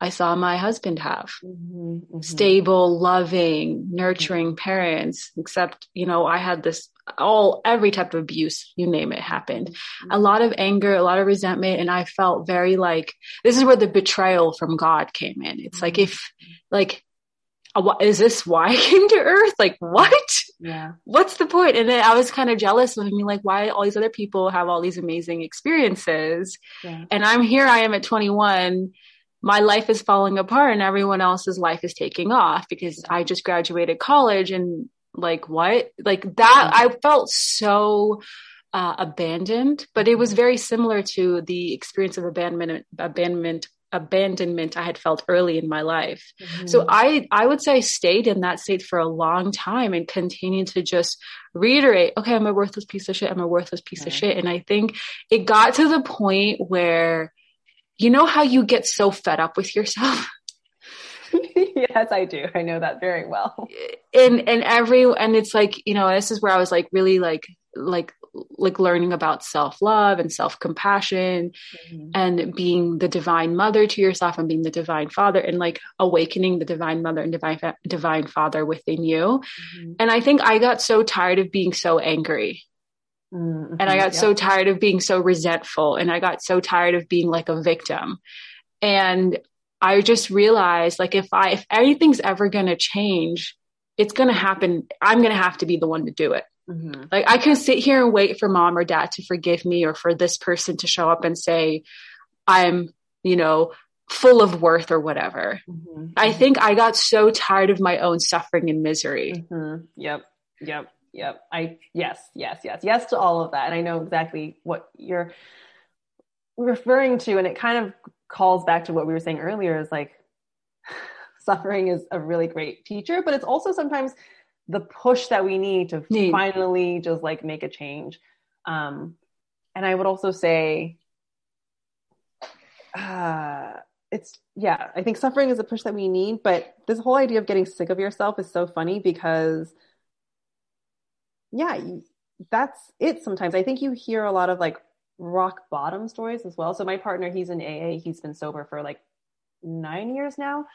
Speaker 1: I saw my husband have. Mm-hmm, mm-hmm. Stable, loving, nurturing mm-hmm. parents. Except, you know, I had this all every type of abuse, you name it, happened. Mm-hmm. A lot of anger, a lot of resentment, and I felt very like this is where the betrayal from God came in. It's like mm-hmm. if like is this why I came to Earth? Like, what?
Speaker 2: Yeah.
Speaker 1: What's the point? And then I was kind of jealous of me, like, why all these other people have all these amazing experiences? Yeah. And I'm here, I am at 21. My life is falling apart and everyone else's life is taking off because I just graduated college and like, what? Like that, I felt so uh, abandoned, but it was very similar to the experience of abandonment, abandonment abandonment I had felt early in my life. Mm-hmm. So I I would say I stayed in that state for a long time and continued to just reiterate, okay, I'm a worthless piece of shit. I'm a worthless piece of shit. And I think it got to the point where you know how you get so fed up with yourself?
Speaker 2: yes, I do. I know that very well.
Speaker 1: And and every and it's like, you know, this is where I was like really like like like learning about self-love and self-compassion mm-hmm. and being the divine mother to yourself and being the divine father and like awakening the divine mother and divine divine father within you. Mm-hmm. And I think I got so tired of being so angry. Mm-hmm. And I got so tired of being so resentful and I got so tired of being like a victim. And I just realized like if I if anything's ever going to change, it's going to happen. I'm going to have to be the one to do it. Mm-hmm. Like I can sit here and wait for mom or dad to forgive me or for this person to show up and say, I'm, you know, full of worth or whatever. Mm-hmm. I think I got so tired of my own suffering and misery.
Speaker 2: Mm-hmm. Yep. Yep. Yep. I, yes, yes, yes, yes to all of that. And I know exactly what you're referring to. And it kind of calls back to what we were saying earlier is like suffering is a really great teacher, but it's also sometimes the push that we need to need. finally just like make a change. Um, and I would also say, uh, it's yeah, I think suffering is a push that we need, but this whole idea of getting sick of yourself is so funny because, yeah, that's it. Sometimes I think you hear a lot of like rock bottom stories as well. So my partner, he's in AA. He's been sober for like nine years now,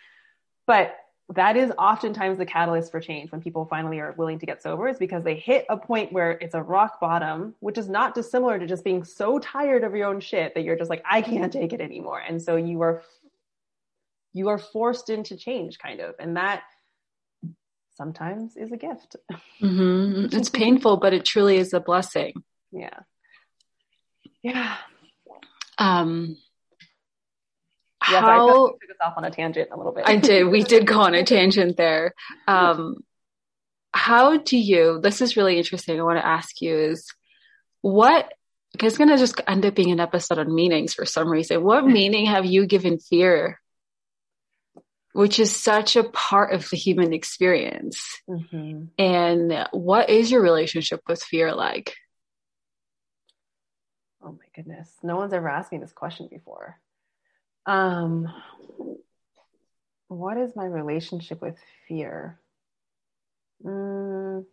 Speaker 2: but that is oftentimes the catalyst for change when people finally are willing to get sober is because they hit a point where it's a rock bottom, which is not dissimilar to just being so tired of your own shit that you're just like, I can't take it anymore. And so you are, you are forced into change kind of. And that sometimes is a gift.
Speaker 1: Mm-hmm. It's painful, but it truly is a blessing.
Speaker 2: Yeah. Yeah.
Speaker 1: Um,
Speaker 2: Yes, how, I took us off on a tangent a little bit.
Speaker 1: I did. We did go on a tangent there. Um, how do you? This is really interesting. I want to ask you is what? It's going to just end up being an episode on meanings for some reason. What meaning have you given fear? Which is such a part of the human experience. Mm-hmm. And what is your relationship with fear like?
Speaker 2: Oh my goodness. No one's ever asked me this question before. Um, what is my relationship with fear? Mm,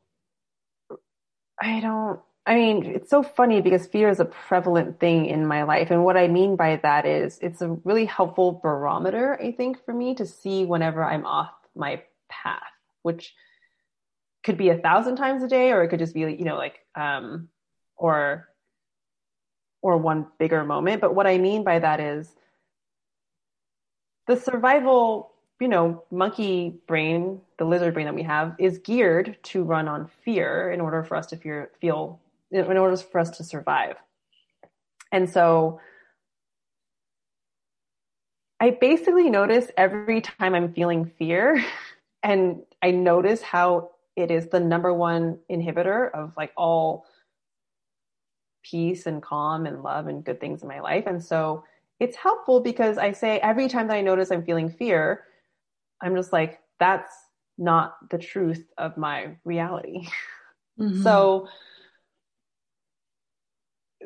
Speaker 2: I don't. I mean, it's so funny because fear is a prevalent thing in my life. And what I mean by that is it's a really helpful barometer, I think, for me to see whenever I'm off my path, which could be a thousand times a day, or it could just be, you know, like, um, or, or one bigger moment. But what I mean by that is the survival, you know, monkey brain, the lizard brain that we have, is geared to run on fear in order for us to fear, feel, in order for us to survive. And so I basically notice every time I'm feeling fear, and I notice how it is the number one inhibitor of like all peace and calm and love and good things in my life. And so it's helpful because I say every time that I notice I'm feeling fear, I'm just like, that's not the truth of my reality. Mm-hmm. So,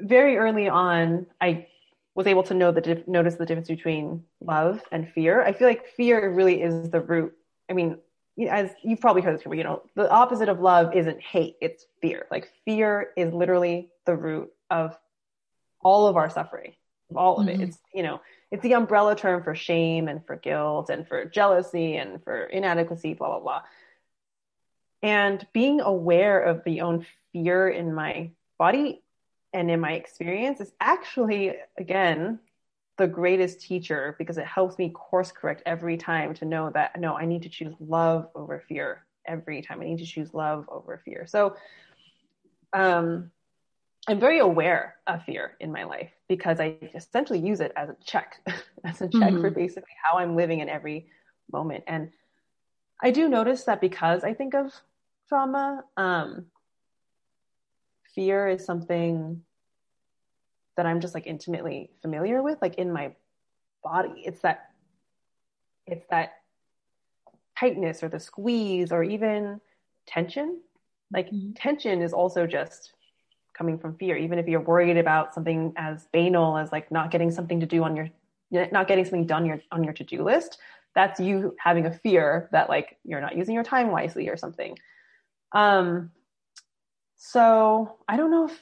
Speaker 2: very early on, I was able to know the dif- notice the difference between love and fear. I feel like fear really is the root. I mean, as you've probably heard this before, you know, the opposite of love isn't hate; it's fear. Like fear is literally the root of all of our suffering all of mm-hmm. it. It's, you know, it's the umbrella term for shame and for guilt and for jealousy and for inadequacy, blah, blah, blah. And being aware of the own fear in my body and in my experience is actually, again, the greatest teacher because it helps me course correct every time to know that no, I need to choose love over fear every time. I need to choose love over fear. So, um, I'm very aware of fear in my life because I essentially use it as a check, as a check mm-hmm. for basically how I'm living in every moment. And I do notice that because I think of trauma, um, fear is something that I'm just like intimately familiar with, like in my body. It's that, it's that tightness or the squeeze or even tension. Like mm-hmm. tension is also just coming from fear even if you're worried about something as banal as like not getting something to do on your not getting something done your, on your to-do list that's you having a fear that like you're not using your time wisely or something. Um, so I don't know if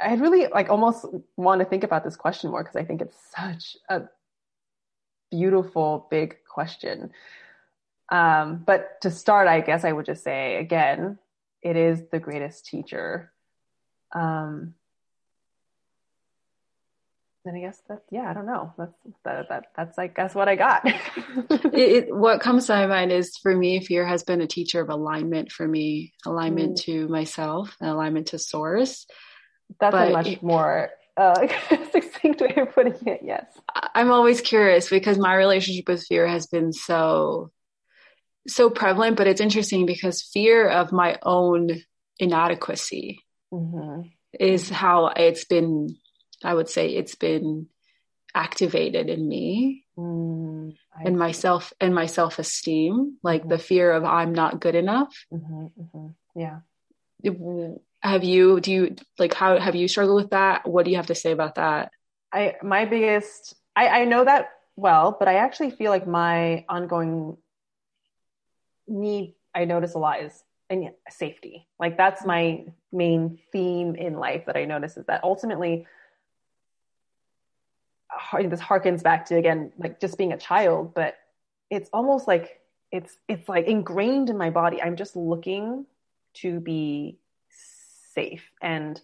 Speaker 2: I really like almost want to think about this question more because I think it's such a beautiful big question. Um, but to start, I guess I would just say again, it is the greatest teacher. Um, then I guess that yeah, I don't know. That's that, that that's like guess what I got.
Speaker 3: it, it, what comes to my mind is for me, fear has been a teacher of alignment for me, alignment mm. to myself, and alignment to source.
Speaker 2: That's but a much it, more uh, succinct way of putting it. Yes,
Speaker 3: I'm always curious because my relationship with fear has been so so prevalent, but it's interesting because fear of my own inadequacy mm-hmm. is how it's been I would say it's been activated in me mm, and myself and my self-esteem like mm-hmm. the fear of i'm not good enough
Speaker 2: mm-hmm, mm-hmm. yeah
Speaker 3: have you do you like how have you struggled with that what do you have to say about that
Speaker 2: i my biggest i i know that well but i actually feel like my ongoing need i notice a lot is and safety. Like that's my main theme in life that i notice is that ultimately this harkens back to again like just being a child but it's almost like it's it's like ingrained in my body. I'm just looking to be safe. And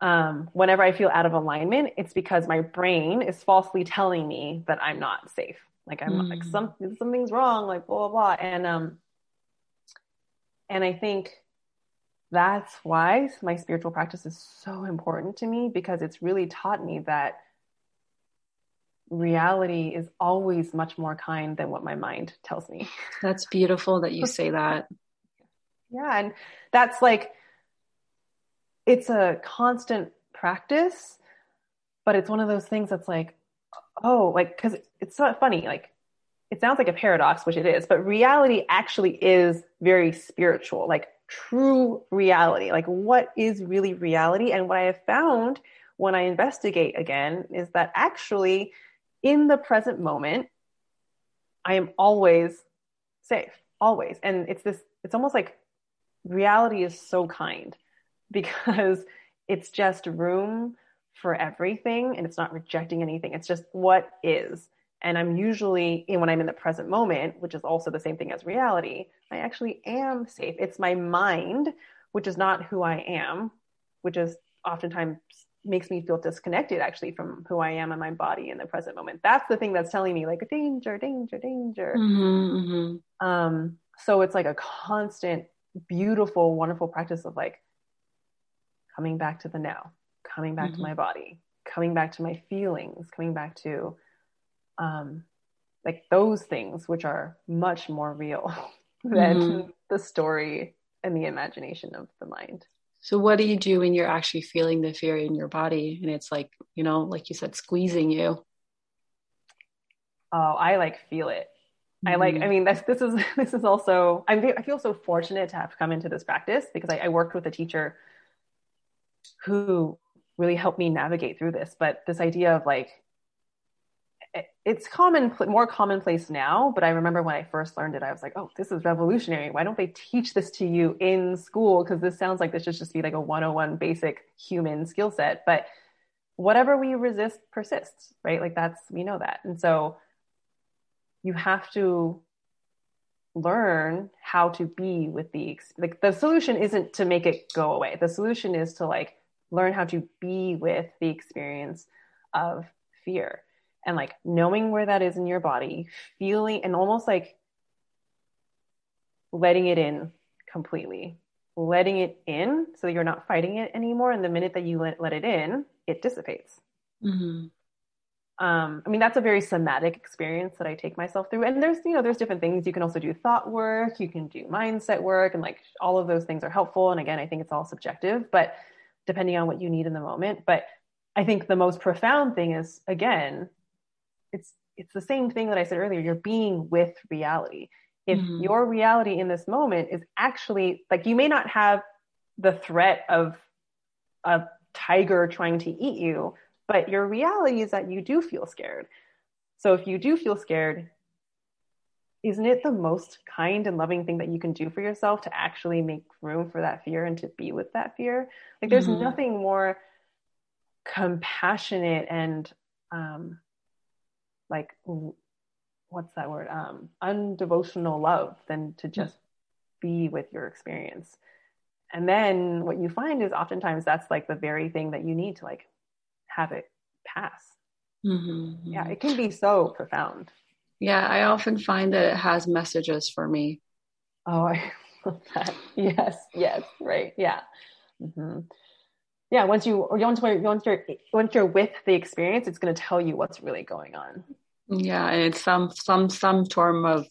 Speaker 2: um, whenever i feel out of alignment it's because my brain is falsely telling me that i'm not safe. Like i'm mm. like some, something's wrong like blah blah blah. And um and i think that's why my spiritual practice is so important to me because it's really taught me that reality is always much more kind than what my mind tells me.
Speaker 3: That's beautiful that you say that.
Speaker 2: yeah. And that's like, it's a constant practice, but it's one of those things that's like, oh, like, cause it's so funny. Like, it sounds like a paradox, which it is, but reality actually is very spiritual, like true reality. Like, what is really reality? And what I have found when I investigate again is that actually, in the present moment, I am always safe, always. And it's this, it's almost like reality is so kind because it's just room for everything and it's not rejecting anything. It's just what is. And I'm usually, in when I'm in the present moment, which is also the same thing as reality, I actually am safe. It's my mind, which is not who I am, which is oftentimes makes me feel disconnected actually from who I am and my body in the present moment. That's the thing that's telling me like danger, danger, danger. Mm-hmm, mm-hmm. Um, so it's like a constant, beautiful, wonderful practice of like coming back to the now, coming back mm-hmm. to my body, coming back to my feelings, coming back to um, like those things which are much more real than mm-hmm. the story and the imagination of the mind.
Speaker 3: So what do you do when you're actually feeling the fear in your body and it's like, you know, like you said, squeezing you?
Speaker 2: Oh, I like feel it. Mm-hmm. I like, I mean, this, this is, this is also, I'm, I feel so fortunate to have come into this practice because I, I worked with a teacher who really helped me navigate through this. But this idea of like, it's common, more commonplace now. But I remember when I first learned it, I was like, "Oh, this is revolutionary! Why don't they teach this to you in school? Because this sounds like this should just be like a 101 basic human skill set." But whatever we resist persists, right? Like that's we know that, and so you have to learn how to be with the like the solution isn't to make it go away the solution is to like learn how to be with the experience of fear and like knowing where that is in your body, feeling and almost like letting it in completely, letting it in so that you're not fighting it anymore. And the minute that you let, let it in, it dissipates. Mm-hmm. Um, I mean, that's a very somatic experience that I take myself through. And there's, you know, there's different things. You can also do thought work, you can do mindset work, and like all of those things are helpful. And again, I think it's all subjective, but depending on what you need in the moment. But I think the most profound thing is, again, it's it's the same thing that I said earlier. You're being with reality. If mm-hmm. your reality in this moment is actually like you may not have the threat of a tiger trying to eat you, but your reality is that you do feel scared. So if you do feel scared, isn't it the most kind and loving thing that you can do for yourself to actually make room for that fear and to be with that fear? Like there's mm-hmm. nothing more compassionate and um like what's that word? Um undevotional love than to just be with your experience. And then what you find is oftentimes that's like the very thing that you need to like have it pass. Mm-hmm. Yeah, it can be so profound.
Speaker 1: Yeah, I often find that it has messages for me.
Speaker 2: Oh, I love that. Yes, yes, right. Yeah. Mm-hmm. Yeah, once you or once you're once you're once you're with the experience, it's going to tell you what's really going on.
Speaker 1: Yeah, and it's some some some form of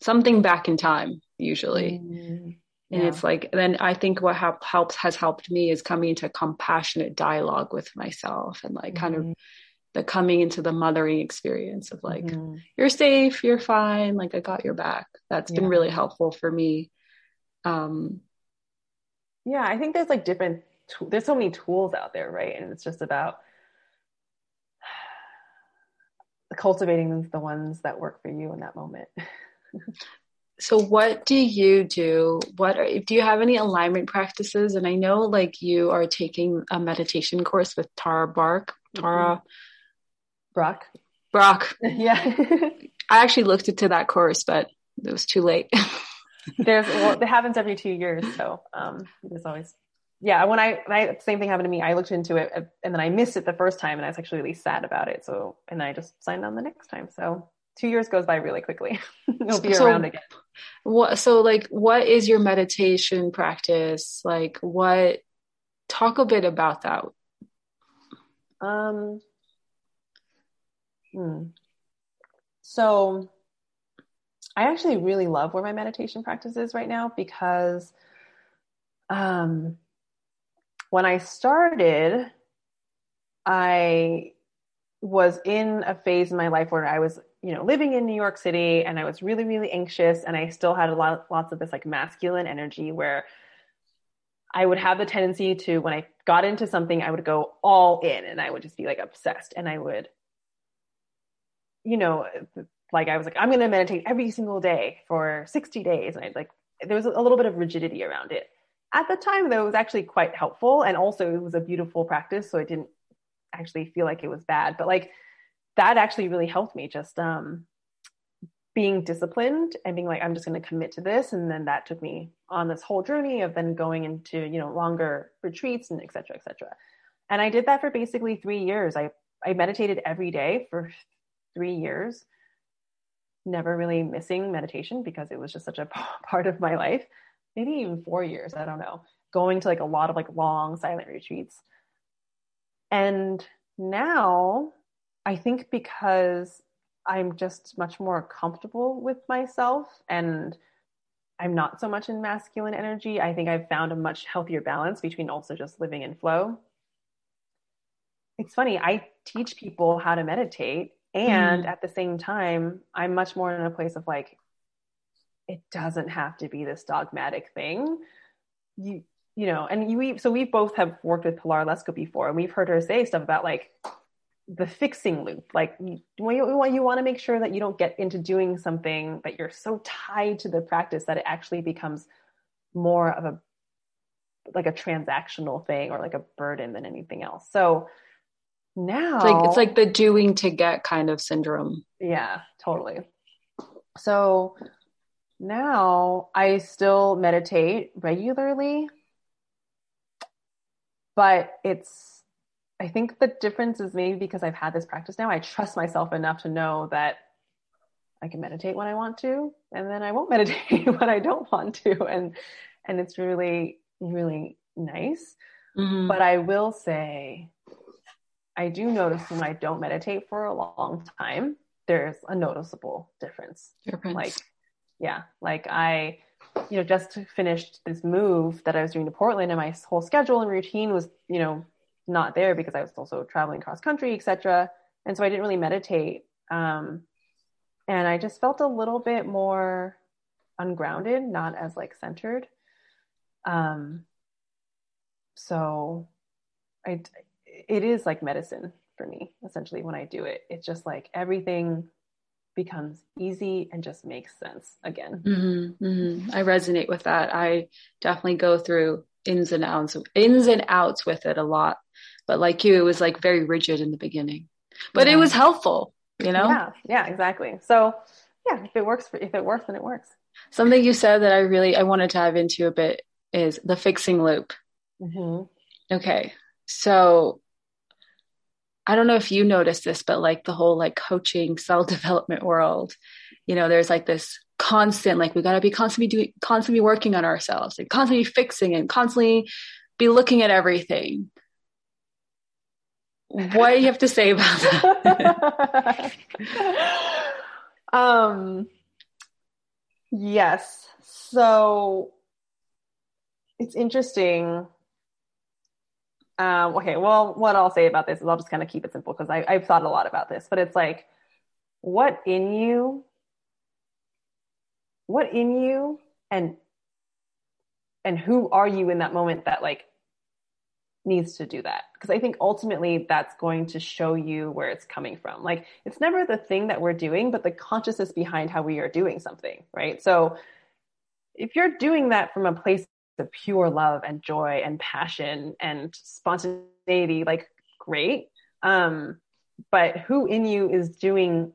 Speaker 1: something back in time usually. Mm-hmm. And yeah. it's like, then I think what help, helps has helped me is coming into compassionate dialogue with myself and like mm-hmm. kind of mm-hmm. the coming into the mothering experience of like, mm-hmm. you're safe, you're fine, like I got your back. That's yeah. been really helpful for me. Um,
Speaker 2: yeah, I think there's like different, there's so many tools out there, right? And it's just about cultivating the ones that work for you in that moment.
Speaker 1: so what do you do what are, do you have any alignment practices and i know like you are taking a meditation course with tara bark tara mm-hmm.
Speaker 2: Brach
Speaker 1: Brach
Speaker 2: yeah
Speaker 1: i actually looked into that course but it was too late
Speaker 2: there's well, it happens every two years so um there's always yeah when I, when I same thing happened to me i looked into it and then i missed it the first time and i was actually really sad about it so and i just signed on the next time so two years goes by really quickly. It'll be so, around again.
Speaker 1: What so like what is your meditation practice? Like what talk a bit about that.
Speaker 2: Um hmm. so I actually really love where my meditation practice is right now because um when I started I was in a phase in my life where I was you know, living in New York City and I was really, really anxious and I still had a lot, lots of this like masculine energy where I would have the tendency to, when I got into something, I would go all in and I would just be like obsessed and I would, you know, like I was like, I'm going to meditate every single day for 60 days. And I'd like, there was a little bit of rigidity around it. At the time, though, it was actually quite helpful. And also, it was a beautiful practice. So I didn't actually feel like it was bad. But like, that actually really helped me just um, being disciplined and being like i'm just going to commit to this and then that took me on this whole journey of then going into you know longer retreats and et cetera et cetera and i did that for basically three years i i meditated every day for three years never really missing meditation because it was just such a part of my life maybe even four years i don't know going to like a lot of like long silent retreats and now I think because I'm just much more comfortable with myself and I'm not so much in masculine energy. I think I've found a much healthier balance between also just living in flow. It's funny, I teach people how to meditate, and mm. at the same time, I'm much more in a place of like, it doesn't have to be this dogmatic thing. You, you know, and we so we both have worked with Pilar Lesko before, and we've heard her say stuff about like, the fixing loop. Like you, you want to make sure that you don't get into doing something that you're so tied to the practice that it actually becomes more of a like a transactional thing or like a burden than anything else. So now
Speaker 1: it's like, it's like the doing to get kind of syndrome.
Speaker 2: Yeah, totally. So now I still meditate regularly, but it's I think the difference is maybe because I've had this practice now, I trust myself enough to know that I can meditate when I want to, and then I won't meditate when I don't want to. And and it's really, really nice. Mm-hmm. But I will say I do notice when I don't meditate for a long time, there's a noticeable difference.
Speaker 1: difference.
Speaker 2: Like, yeah, like I, you know, just finished this move that I was doing to Portland, and my whole schedule and routine was, you know, not there because I was also traveling cross country, etc. And so I didn't really meditate. Um, and I just felt a little bit more ungrounded, not as like centered. Um, so I, it is like medicine for me, essentially, when I do it. It's just like everything becomes easy and just makes sense again.
Speaker 1: Mm-hmm, mm-hmm. I resonate with that. I definitely go through ins and outs, ins and outs with it a lot. But like you, it was like very rigid in the beginning, but yeah. it was helpful, you know?
Speaker 2: Yeah, yeah, exactly. So yeah, if it works, for, if it works, then it works.
Speaker 1: Something you said that I really, I want to dive into a bit is the fixing loop.
Speaker 2: Mm-hmm.
Speaker 1: Okay. So I don't know if you noticed this, but like the whole like coaching self development world, you know, there's like this constant, like we got to be constantly doing, constantly working on ourselves and constantly fixing and constantly be looking at everything. What do you have to say about that?
Speaker 2: um, yes. So it's interesting um, okay, well, what I'll say about this is I'll just kind of keep it simple because I've thought a lot about this, but it's like, what in you, what in you, and and who are you in that moment that like needs to do that? Because I think ultimately that's going to show you where it's coming from. Like, it's never the thing that we're doing, but the consciousness behind how we are doing something, right? So if you're doing that from a place of pure love and joy and passion and spontaneity, like great. Um, but who in you is doing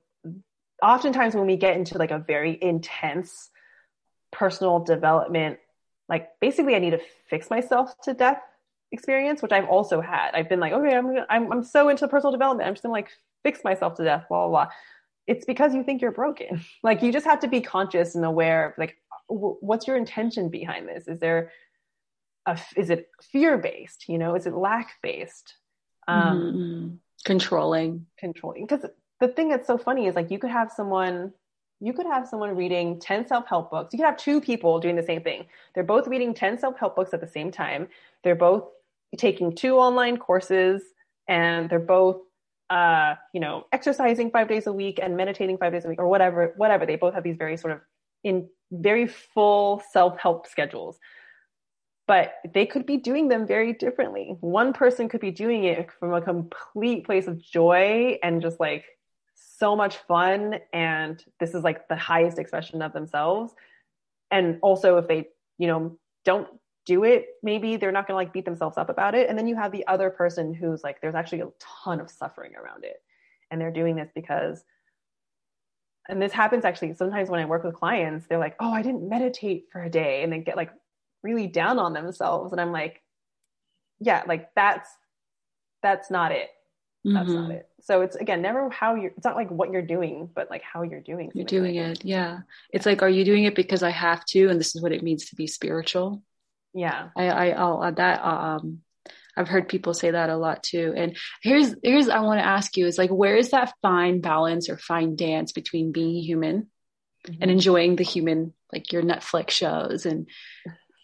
Speaker 2: oftentimes when we get into like a very intense personal development, like basically I need to fix myself to death experience, which I've also had. I've been like, okay, I'm I'm I'm so into personal development. I'm just gonna like fix myself to death, blah blah blah. It's because you think you're broken. Like you just have to be conscious and aware of like what's your intention behind this? Is there a, is it fear based? You know, is it lack based?
Speaker 1: Um, mm-hmm. Controlling,
Speaker 2: controlling. Because the thing that's so funny is like you could have someone, you could have someone reading ten self help books. You could have two people doing the same thing. They're both reading ten self help books at the same time. They're both taking two online courses, and they're both uh, you know, exercising five days a week and meditating five days a week or whatever, whatever. They both have these very sort of in very full self-help schedules. But they could be doing them very differently. One person could be doing it from a complete place of joy and just like so much fun. And this is like the highest expression of themselves. And also, if they, you know, don't do it, maybe they're not going to like beat themselves up about it. And then you have the other person who's like, there's actually a ton of suffering around it. And they're doing this because and this happens actually sometimes when I work with clients, they're like, oh, I didn't meditate for a day. And they get like really down on themselves. And I'm like, yeah, like that's, that's not it. That's mm-hmm. not it. So it's again, never how you're, it's not like what you're doing, but like how you're doing.
Speaker 1: You're doing like it. it. Yeah. It's like, are you doing it because I have to, and this is what it means to be spiritual?
Speaker 2: Yeah.
Speaker 1: I, I, I'll add that, um, I've heard people say that a lot too. And here's here's I want to ask you is like where is that fine balance or fine dance between being human mm-hmm. and enjoying the human like your Netflix shows and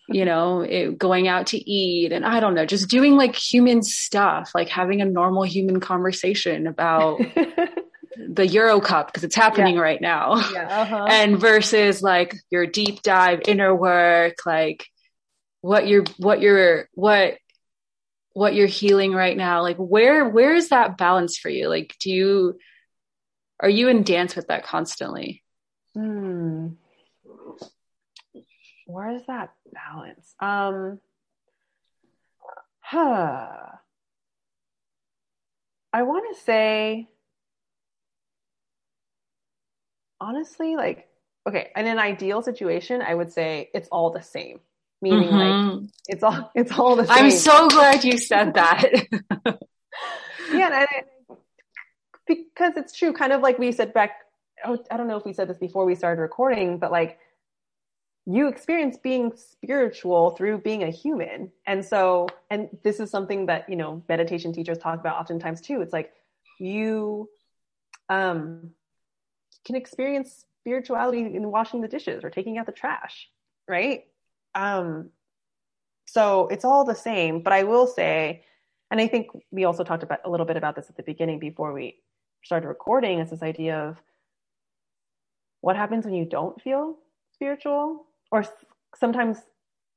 Speaker 1: you know it, going out to eat and I don't know just doing like human stuff like having a normal human conversation about the Euro Cup because it's happening yeah. right now.
Speaker 2: Yeah, uh-huh.
Speaker 1: And versus like your deep dive inner work like what you're what you're what what you're healing right now like where where is that balance for you? Like do you are you in dance with that constantly?
Speaker 2: Hmm. Where is that balance? Um huh. I want to say honestly like okay in an ideal situation i would say it's all the same meaning mm-hmm. like it's all it's all the same.
Speaker 1: I'm so glad you said that.
Speaker 2: yeah, and, because it's true. Kind of like we said back. Oh, I don't know if we said this before we started recording, but like you experience being spiritual through being a human, and so and this is something that you know meditation teachers talk about oftentimes too. It's like you um can experience spirituality in washing the dishes or taking out the trash, right? Um, so it's all the same, but I will say, and I think we also talked about a little bit about this at the beginning before we started recording, is this idea of what happens when you don't feel spiritual, or sometimes,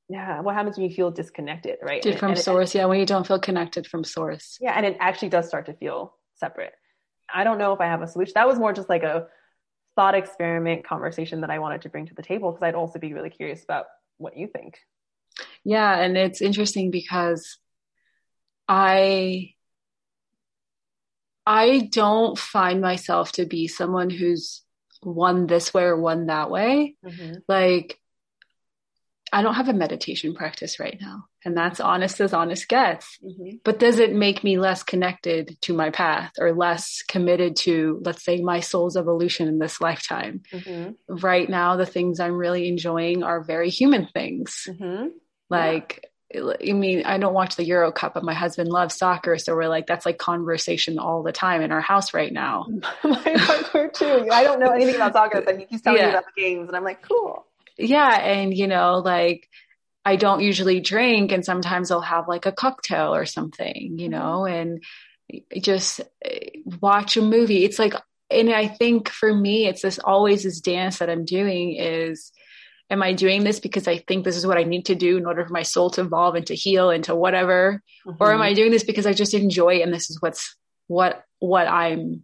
Speaker 2: yeah, what happens when you feel disconnected, right?
Speaker 1: And, from and source, it, yeah, when you don't feel connected from source.
Speaker 2: Yeah, and it actually does start to feel separate. I don't know if I have a solution. That was more just like a thought experiment conversation that I wanted to bring to the table because I'd also be really curious about what you think.
Speaker 1: Yeah, and it's interesting because I I don't find myself to be someone who's one this way or one that way. Mm-hmm. Like I don't have a meditation practice right now. And that's honest as honest gets. Mm-hmm. But does it make me less connected to my path or less committed to, let's say, my soul's evolution in this lifetime? Mm-hmm. Right now, the things I'm really enjoying are very human things. Mm-hmm. Like, yeah. I mean, I don't watch the Euro Cup, but my husband loves soccer. So we're like, that's like conversation all the time in our house right now.
Speaker 2: my partner, too. I don't know anything about soccer, but he keeps telling yeah. me about the games. And I'm like, cool
Speaker 1: yeah. And, you know, like I don't usually drink and sometimes I'll have like a cocktail or something, you mm-hmm. know, and just eh, watch a movie. It's like, and I think for me, it's this always this dance that I'm doing is, am I doing this because I think this is what I need to do in order for my soul to evolve and to heal and to whatever? Mm-hmm. Or am I doing this because I just enjoy and this is what's, what, what I'm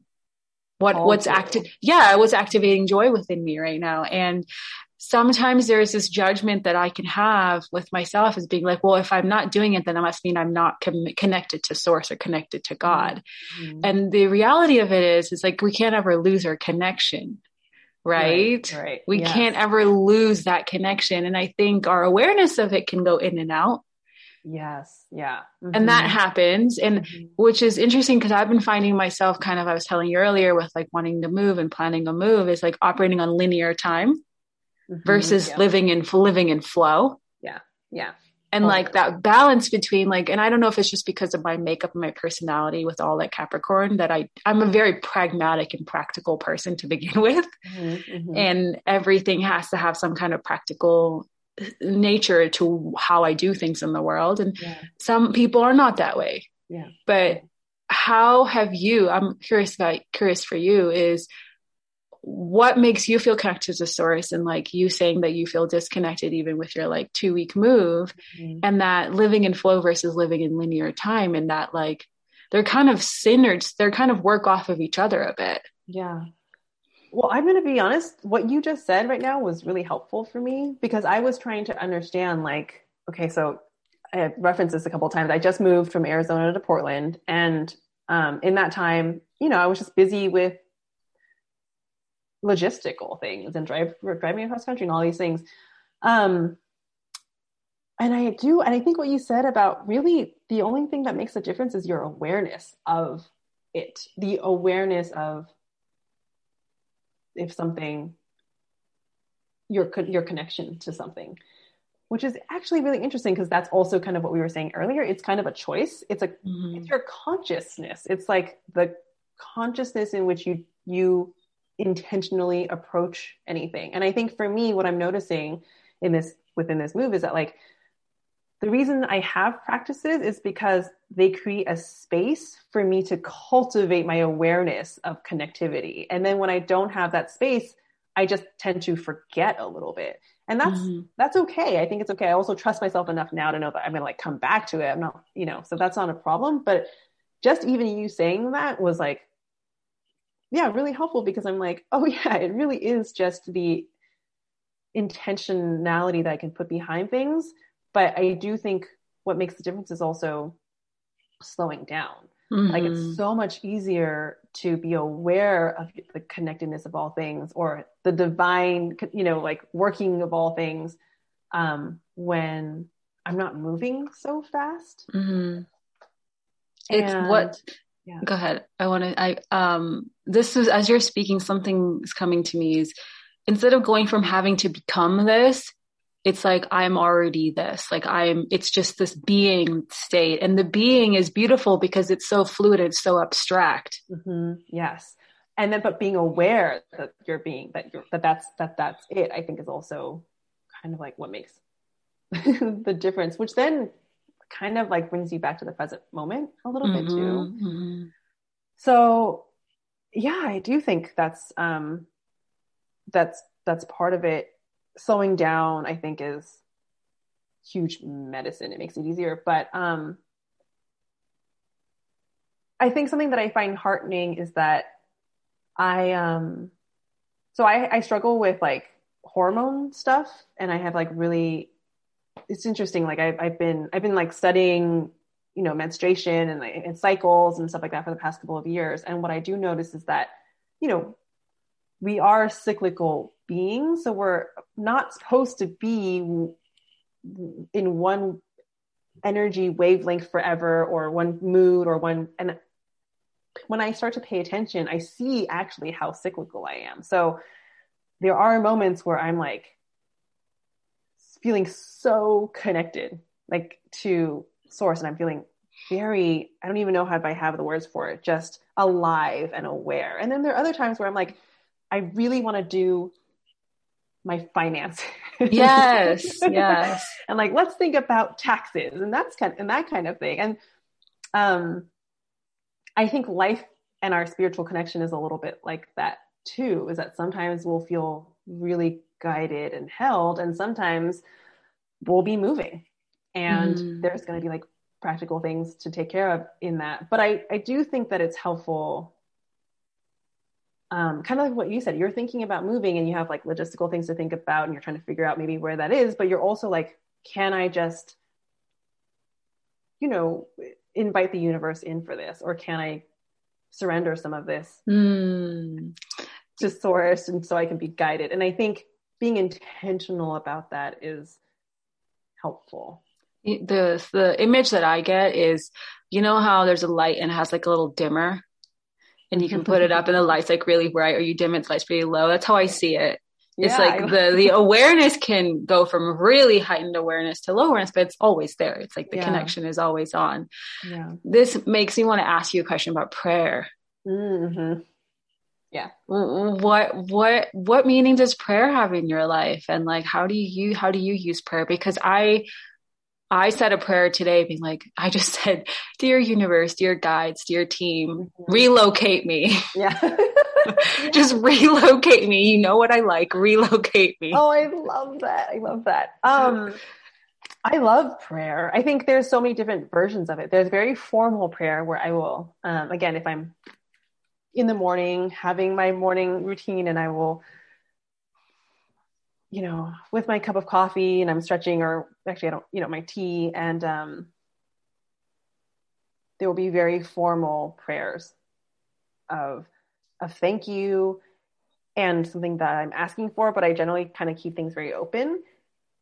Speaker 1: what what's active yeah what's activating joy within me right now and sometimes there's this judgment that I can have with myself as being like, well, if I'm not doing it, then that must mean I'm not com- connected to source or connected to God. Mm-hmm. And the reality of it is, is like we can't ever lose our connection. Right?
Speaker 2: Right. right.
Speaker 1: We yes. can't ever lose that connection. And I think our awareness of it can go in and out.
Speaker 2: Yes. Yeah.
Speaker 1: Mm-hmm. And that happens. And mm-hmm. which is interesting because I've been finding myself kind of, I was telling you earlier with like wanting to move and planning a move is like operating on linear time mm-hmm. versus yeah. living in living in flow.
Speaker 2: Yeah. Yeah.
Speaker 1: And like that balance between like, and I don't know if it's just because of my makeup and my personality with all that Capricorn that I, I'm a very pragmatic and practical person to begin with. Mm-hmm, mm-hmm. And everything has to have some kind of practical nature to how I do things in the world. And yeah. some people are not that way.
Speaker 2: Yeah.
Speaker 1: But how have you, I'm curious about, curious for you is what makes you feel connected to source and like you saying that you feel disconnected even with your like two week move mm-hmm. and that living in flow versus living in linear time and that like they're kind of sinners they're kind of work off of each other a bit.
Speaker 2: Yeah. Well i'm going to be honest what you just said right now was really helpful for me because i was trying to understand like okay so i referenced this a couple times. I just moved from arizona to portland and um, in that time you know i was just busy with logistical things and drive driving across country and all these things. Um, and I do, and I think what you said about really the only thing that makes a difference is your awareness of it, the awareness of if something, your your connection to something, which is actually really interesting because that's also kind of what we were saying earlier. It's kind of a choice. It's a mm-hmm. it's your consciousness. It's like the consciousness in which you you intentionally approach anything. And I think for me, what I'm noticing in this within this move is that like the reason I have practices is because they create a space for me to cultivate my awareness of connectivity. And then when I don't have that space, I just tend to forget a little bit. And that's mm-hmm. that's okay. I think it's okay. I also trust myself enough now to know that I'm gonna like come back to it. I'm not, you know, so that's not a problem. But just even you saying that was like, yeah, really helpful because I'm like, oh yeah, it really is just the intentionality that I can put behind things. But I do think what makes the difference is also slowing down. Mm-hmm. Like it's mm-hmm. so much easier to be aware of the connectedness of all things or the divine, you know, like working of all things um, when I'm not moving so fast.
Speaker 1: Mm-hmm. It's and, what yeah. Go ahead. I want to, I, um, this is, as you're speaking, something is coming to me is instead of going from having to become this, it's like I'm already this. Like I'm, it's just this being state. And the being is beautiful because it's so fluid, it's so abstract.
Speaker 2: Mm-hmm. Yes. And then, but being aware that you're being, that you're, that that's, that that's it, I think is also kind of like what makes the difference, which then kind of like brings you back to the present moment a little mm-hmm, bit too. Mm-hmm. So yeah, I do think that's um that's that's part of it. Slowing down, I think, is huge medicine. It makes it easier. But um I think something that I find heartening is that I um so I, I struggle with like hormone stuff and I have like really it's interesting. Like I've, I've been I've been like studying you know menstruation and, and cycles and stuff like that for the past couple of years. And what I do notice is that you know we are cyclical beings, so we're not supposed to be in one energy wavelength forever or one mood or one and when I start to pay attention, I see actually how cyclical I am. So there are moments where I'm like feeling so connected, like to source, and I'm feeling very, I don't even know how I have the words for it, just alive and aware. And then there are other times where I'm like, I really want to do my finances.
Speaker 1: Yes, yes.
Speaker 2: and like, let's think about taxes and that's kind and that kind of thing. And um, I think life and our spiritual connection is a little bit like that too. Is that sometimes we'll feel really guided and held, and sometimes we'll be moving, and mm. there's going to be like practical things to take care of in that. But I I do think that it's helpful um, kind of like what you said, you're thinking about moving and you have like logistical things to think about and you're trying to figure out maybe where that is, but you're also like, can I just, you know, invite the universe in for this? Or can I surrender some of this mm. to source and so I can be guided? And I think being intentional about that is helpful.
Speaker 1: The the image that I get is, you know how there's a light and it has like a little dimmer and you can put it up and the light's like really bright or you dim it, the light's really low. That's how I see it. It's yeah, like the the awareness can go from really heightened awareness to low awareness, but it's always there. It's like the yeah. connection is always on. Yeah. This makes me want to ask you a question about prayer.
Speaker 2: Mm-hmm. Yeah.
Speaker 1: What what what meaning does prayer have in your life, and like how do you how do you use prayer? Because I I said a prayer today being like, I just said, Dear universe, dear guides, dear team, mm-hmm. relocate me.
Speaker 2: Yeah.
Speaker 1: just relocate me. You know what I like. Relocate me.
Speaker 2: Oh, I love that. I love that. Um, I love prayer. I think there's so many different versions of it. There's very formal prayer where I will, um, again, if I'm in the morning having my morning routine and I will you know, with my cup of coffee and I'm stretching or actually I don't, you know, my tea and um, there will be very formal prayers of of thank you and something that I'm asking for, but I generally kind of keep things very open.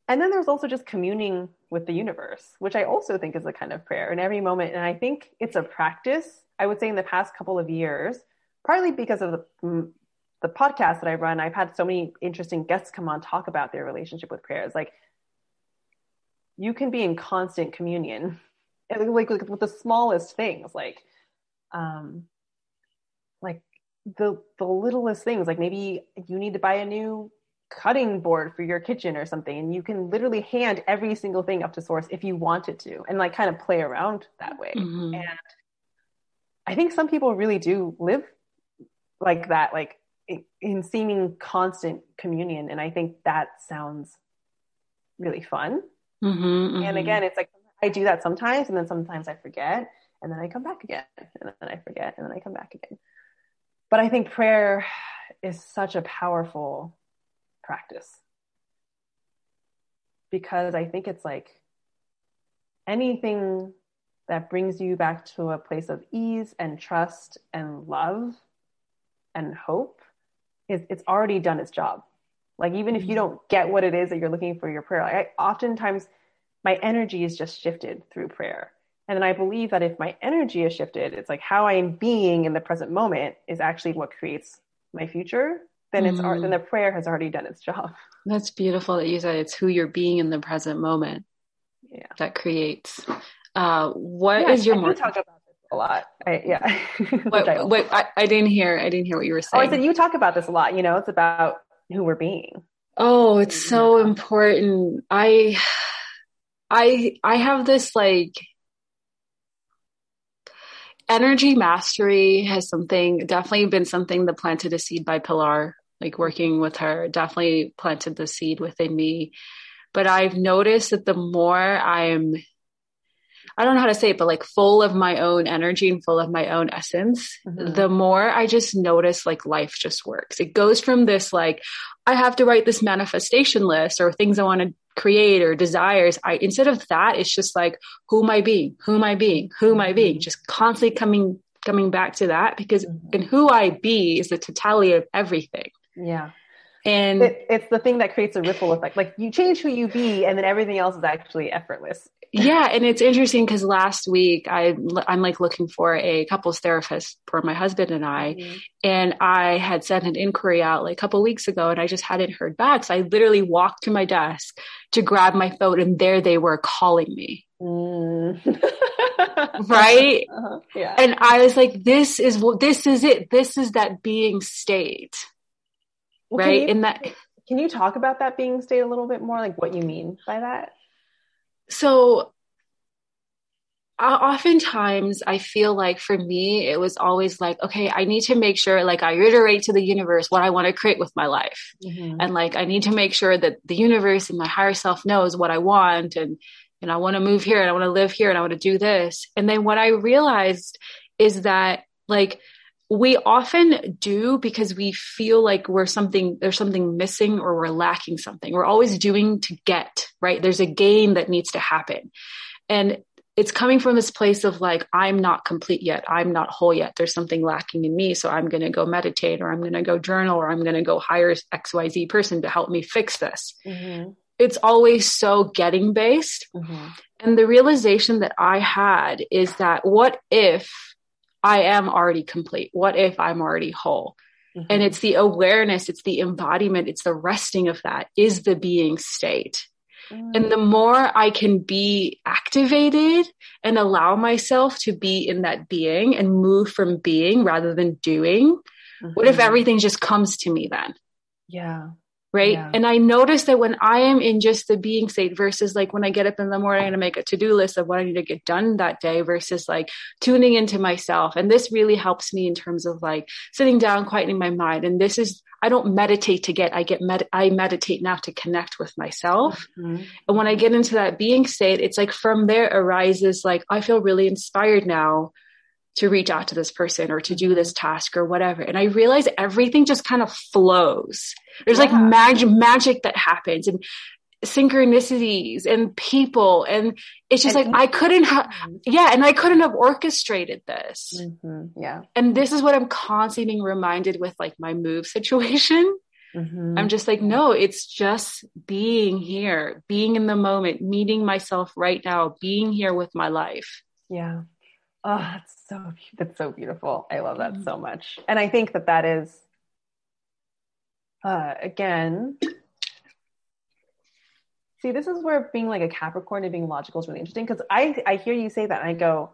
Speaker 2: And then there's also just communing with the universe, which I also think is a kind of prayer in every moment. And I think it's a practice. I would say in the past couple of years, partly because of the the podcast that I run, I've had so many interesting guests come on talk about their relationship with prayer. It's like you can be in constant communion, like, like with the smallest things, like um, like the the littlest things. Like maybe you need to buy a new cutting board for your kitchen or something, and you can literally hand every single thing up to source if you wanted to, and like kind of play around that way. Mm-hmm. And I think some people really do live like that, like in seeming constant communion. And i think that sounds really fun. Mm-hmm, mm-hmm. and again it's like i do that sometimes and then sometimes i forget and then i come back again and then i forget and then i come back again. But i think prayer is such a powerful practice. Because i think it's like anything that brings you back to a place of ease and trust and love and hope is it's already done its job. Like even if you mm-hmm. don't get what it is that you're looking for your prayer, like I oftentimes my energy is just shifted through prayer. And then I believe that if my energy is shifted, it's like how I am being in the present moment is actually what creates my future. Then it's mm. then the prayer has already done its job.
Speaker 1: That's beautiful that you said it's who you're being in the present moment.
Speaker 2: Yeah.
Speaker 1: That creates. Uh, what yeah, is your
Speaker 2: more talk about a lot. I, yeah.
Speaker 1: wait, I, wait I, I, didn't hear. I didn't hear what you were saying.
Speaker 2: Oh, I said you talk about this a lot. You know, it's about who we're being.
Speaker 1: Oh, it's so important. I, I, I have this like energy mastery has something definitely been something that planted a seed by Pilar. Like working with her, definitely planted the seed within me. But I've noticed that the more I'm I don't know how to say it, but like full of my own energy and full of my own essence, mm-hmm. the more I just notice like life just works. It goes from this like, I have to write this manifestation list or things I want to create or desires. I, instead of that, it's just like, who am I being? Who am I being? Who am I being? Mm-hmm. Just constantly coming, coming back to that because mm-hmm. in who I be is the totality of everything.
Speaker 2: Yeah.
Speaker 1: And
Speaker 2: it, it's the thing that creates a ripple effect. Like you change who you be, and then everything else is actually effortless.
Speaker 1: yeah, and it's interesting because last week I I'm like looking for a couples therapist for my husband and I, mm-hmm. and I had sent an inquiry out like a couple weeks ago, and I just hadn't heard back. So I literally walked to my desk to grab my phone, and there they were calling me. Mm. right? Uh-huh. Yeah. And I was like, "This is what this is it. This is that being state." Well, right?
Speaker 2: You,
Speaker 1: in that,
Speaker 2: can you talk about that being state a little bit more, like what you mean by that?
Speaker 1: So, uh, oftentimes I feel like for me, it was always like, okay, I need to make sure, like, I reiterate to the universe what I want to create with my life. Mm-hmm. And like, I need to make sure that the universe and my higher self knows what I want. And, and I want to move here and I want to live here and I want to do this. And then what I realized is that, like, we often do because we feel like we're something, there's something missing or we're lacking something. We're always doing to get, right? There's a gain that needs to happen. And it's coming from this place of like, I'm not complete yet. I'm not whole yet. There's something lacking in me. So I'm going to go meditate or I'm going to go journal or I'm going to go hire XYZ person to help me fix this. Mm-hmm. It's always so getting based. Mm-hmm. And the realization that I had is that what if I am already complete? What if I'm already whole? Mm-hmm. And it's the awareness, it's the embodiment, it's the resting of that is the being state. Mm-hmm. And the more I can be activated and allow myself to be in that being and move from being rather than doing, mm-hmm. what if mm-hmm. everything just comes to me then?
Speaker 2: Yeah
Speaker 1: right yeah. and i notice that when i am in just the being state versus like when i get up in the morning and make a to-do list of what i need to get done that day versus like tuning into myself and this really helps me in terms of like sitting down quieting my mind and this is i don't meditate to get i get med- i meditate now to connect with myself mm-hmm. and when i get into that being state it's like from there arises like i feel really inspired now to reach out to this person or to do this task or whatever. And I realize everything just kind of flows. There's yeah. like magic, magic that happens and synchronicities and people. And it's just and like, I couldn't have, yeah. And I couldn't have orchestrated this.
Speaker 2: Mm-hmm. Yeah.
Speaker 1: And this is what I'm constantly being reminded with like my move situation. Mm-hmm. I'm just like, no, it's just being here, being in the moment, meeting myself right now, being here with my life.
Speaker 2: Yeah. Oh, that's so that's so beautiful. I love that mm-hmm. so much. And I think that that is uh again See, this is where being like a Capricorn and being logical is really interesting because I I hear you say that and I go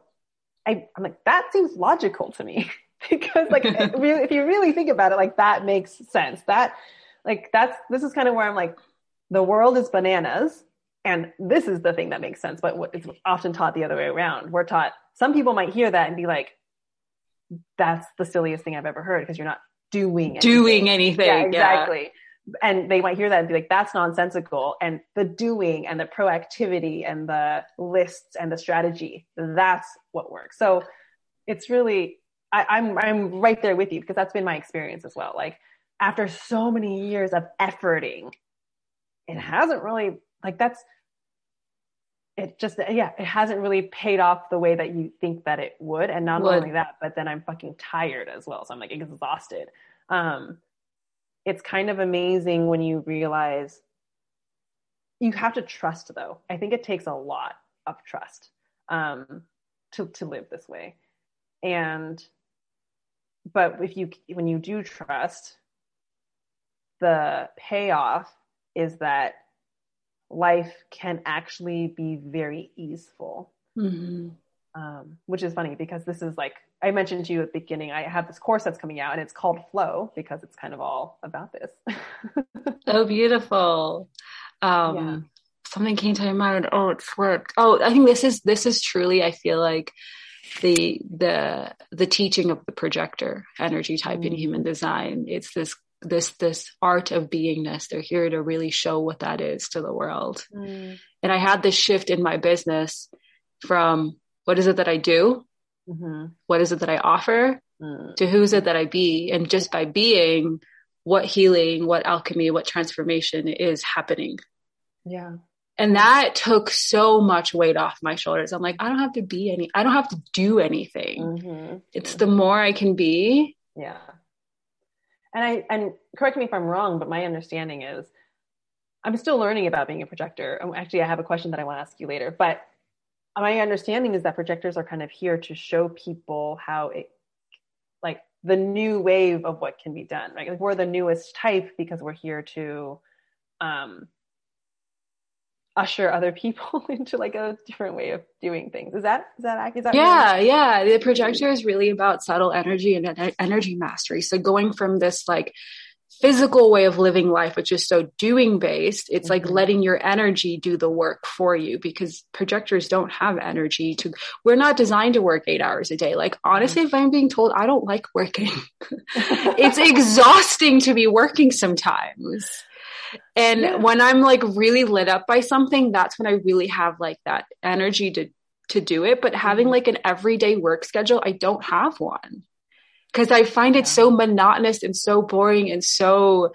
Speaker 2: I I'm like that seems logical to me because like if you really think about it like that makes sense. That like that's this is kind of where I'm like the world is bananas and this is the thing that makes sense but it's often taught the other way around. We're taught some people might hear that and be like, that's the silliest thing I've ever heard because you're not doing anything.
Speaker 1: Doing anything.
Speaker 2: Yeah, exactly. Yeah. And they might hear that and be like, that's nonsensical. And the doing and the proactivity and the lists and the strategy, that's what works. So it's really, I, I'm, I'm right there with you because that's been my experience as well. Like after so many years of efforting, it hasn't really, like that's, it just yeah it hasn't really paid off the way that you think that it would. And not would. only that but then i'm fucking tired as well. So i'm like exhausted. Um it's kind of amazing when you realize you have to trust though. I think it takes a lot of trust um to to live this way. And but if you when you do trust the payoff is that life can actually be very easeful. Mm-hmm. Um, which is funny because this is like I mentioned to you at the beginning. I have this course that's coming out, and it's called Flow because it's kind of all about this.
Speaker 1: oh, beautiful! Um, yeah. Something came to my mind. Oh, it's worked. Oh, I think this is this is truly. I feel like the the the teaching of the projector energy type mm. in human design. It's this this this art of beingness they're here to really show what that is to the world mm. and i had this shift in my business from what is it that I do? Mm-hmm. What is it that I offer? Mm. To who is it that I be? And just by being, what healing, what alchemy, what transformation is happening.
Speaker 2: Yeah.
Speaker 1: And that took so much weight off my shoulders. I'm like, I don't have to be any, I don't have to do anything. Mm-hmm. It's the more I can be.
Speaker 2: Yeah. And I, and correct me if I'm wrong, but my understanding is I'm still learning about being a projector. Um, actually, I have a question that I want to ask you later, but my understanding is that projectors are kind of here to show people how it, like the new wave of what can be done, right? Like we're the newest type because we're here to, um, usher other people into like a different way of doing things. Is that is that that
Speaker 1: Yeah, yeah. The projector is really about subtle energy and energy mastery. So going from this like physical way of living life, which is so doing based, it's mm-hmm. like letting your energy do the work for you because projectors don't have energy to, we're not designed to work eight hours a day. Like, honestly, mm-hmm. if I'm being told, I don't like working, it's exhausting to be working sometimes. And yeah. when I'm like really lit up by something, that's when I really have like that energy to to do it. But having mm-hmm. like an everyday work schedule, I don't have one. Cause I find it so monotonous and so boring and so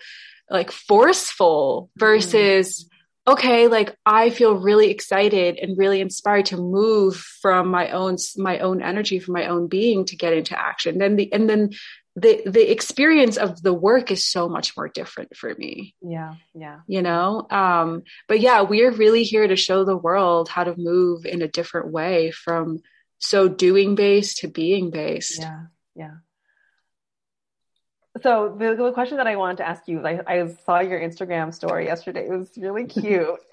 Speaker 1: like forceful versus mm-hmm. okay like i feel really excited and really inspired to move from my own my own energy from my own being to get into action then the and then the the experience of the work is so much more different for
Speaker 2: me. Yeah yeah.
Speaker 1: You know um but yeah we're really here to show the world how to move in a different way from so doing based to being based
Speaker 2: yeah yeah so the, the question that I wanted to ask you, I, I saw your Instagram story yesterday. It was really cute.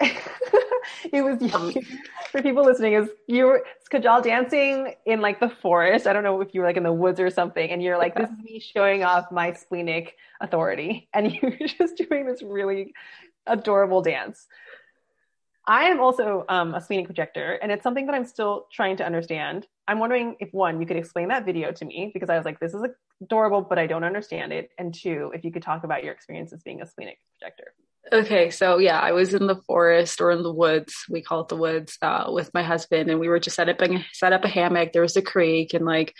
Speaker 2: it was you, um, for people listening is you were Kajal dancing in like the forest. I don't know if you were like in the woods or something, and you're like, this is me showing off my splenic authority, and you're just doing this really adorable dance. I am also um, a splenic projector, and it's something that I'm still trying to understand. I'm wondering if one, you could explain that video to me because I was like, this is adorable, but I don't understand it. And two, if you could talk about your experiences being a splenic projector.
Speaker 1: Okay, so yeah, I was in the forest or in the woods. We call it the woods uh, with my husband, and we were just set up set up a hammock. There was a creek, and like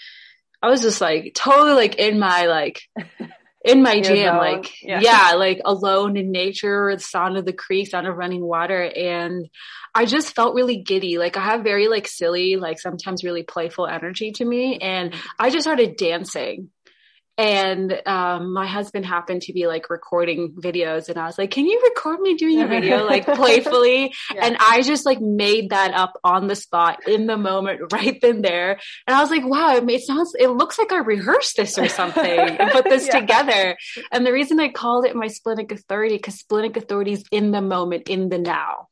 Speaker 1: I was just like totally like in my like in my jam, like yeah. yeah. like alone in nature, the sound of the creek, sound of running water, and I just felt really giddy. Like I have very like silly, like sometimes really playful energy to me, and I just started dancing and um, my husband happened to be like recording videos and i was like can you record me doing a video like playfully yeah. and i just like made that up on the spot in the moment right then there and i was like wow it, it sounds it looks like i rehearsed this or something and put this yeah. together and the reason i called it my splenic authority because splenic authority is in the moment in the now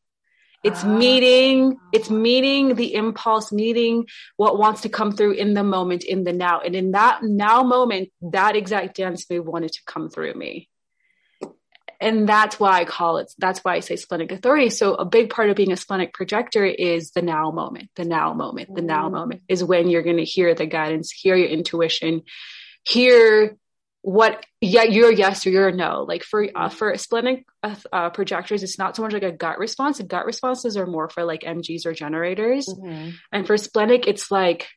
Speaker 1: it's meeting, it's meeting the impulse, meeting what wants to come through in the moment, in the now. And in that now moment, that exact dance move wanted to come through me. And that's why I call it, that's why I say splenic authority. So a big part of being a splenic projector is the now moment, the now moment, the now mm. moment is when you're going to hear the guidance, hear your intuition, hear what yeah you're yes or you're no. Like for uh, for splenic uh, uh, projectors it's not so much like a gut response. The gut responses are more for like mgs or generators. Mm-hmm. and for splenic it's like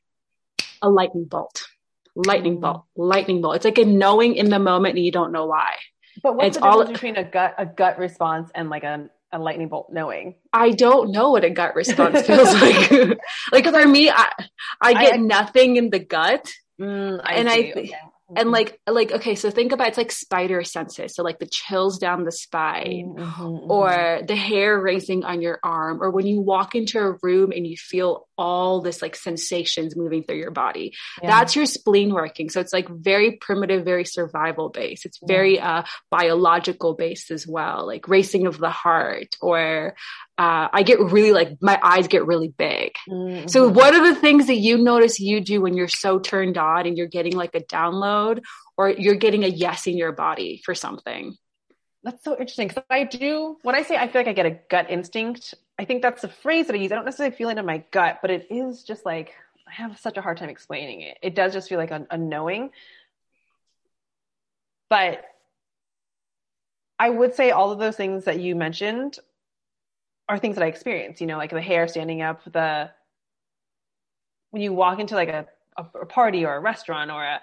Speaker 1: a lightning bolt. Lightning mm-hmm. bolt. Lightning bolt. It's like a knowing in the moment and you don't know why.
Speaker 2: But what's it's the difference all, between a gut a gut response and like a a lightning bolt knowing?
Speaker 1: I don't know what a gut response feels like. Like for me i i get I, nothing in the gut. Mm, and see. i okay and mm-hmm. like like okay so think about it's like spider senses so like the chills down the spine mm-hmm, mm-hmm. or the hair raising on your arm or when you walk into a room and you feel all this like sensations moving through your body yeah. that's your spleen working so it's like very primitive very survival based it's very yeah. uh biological based as well like racing of the heart or uh, I get really like my eyes get really big. Mm-hmm. So, what are the things that you notice you do when you're so turned on and you're getting like a download or you're getting a yes in your body for something?
Speaker 2: That's so interesting because I do, when I say I feel like I get a gut instinct, I think that's the phrase that I use. I don't necessarily feel it in my gut, but it is just like, I have such a hard time explaining it. It does just feel like a, a knowing. But I would say all of those things that you mentioned are things that I experience, you know, like the hair standing up, the when you walk into like a, a, party or a restaurant or a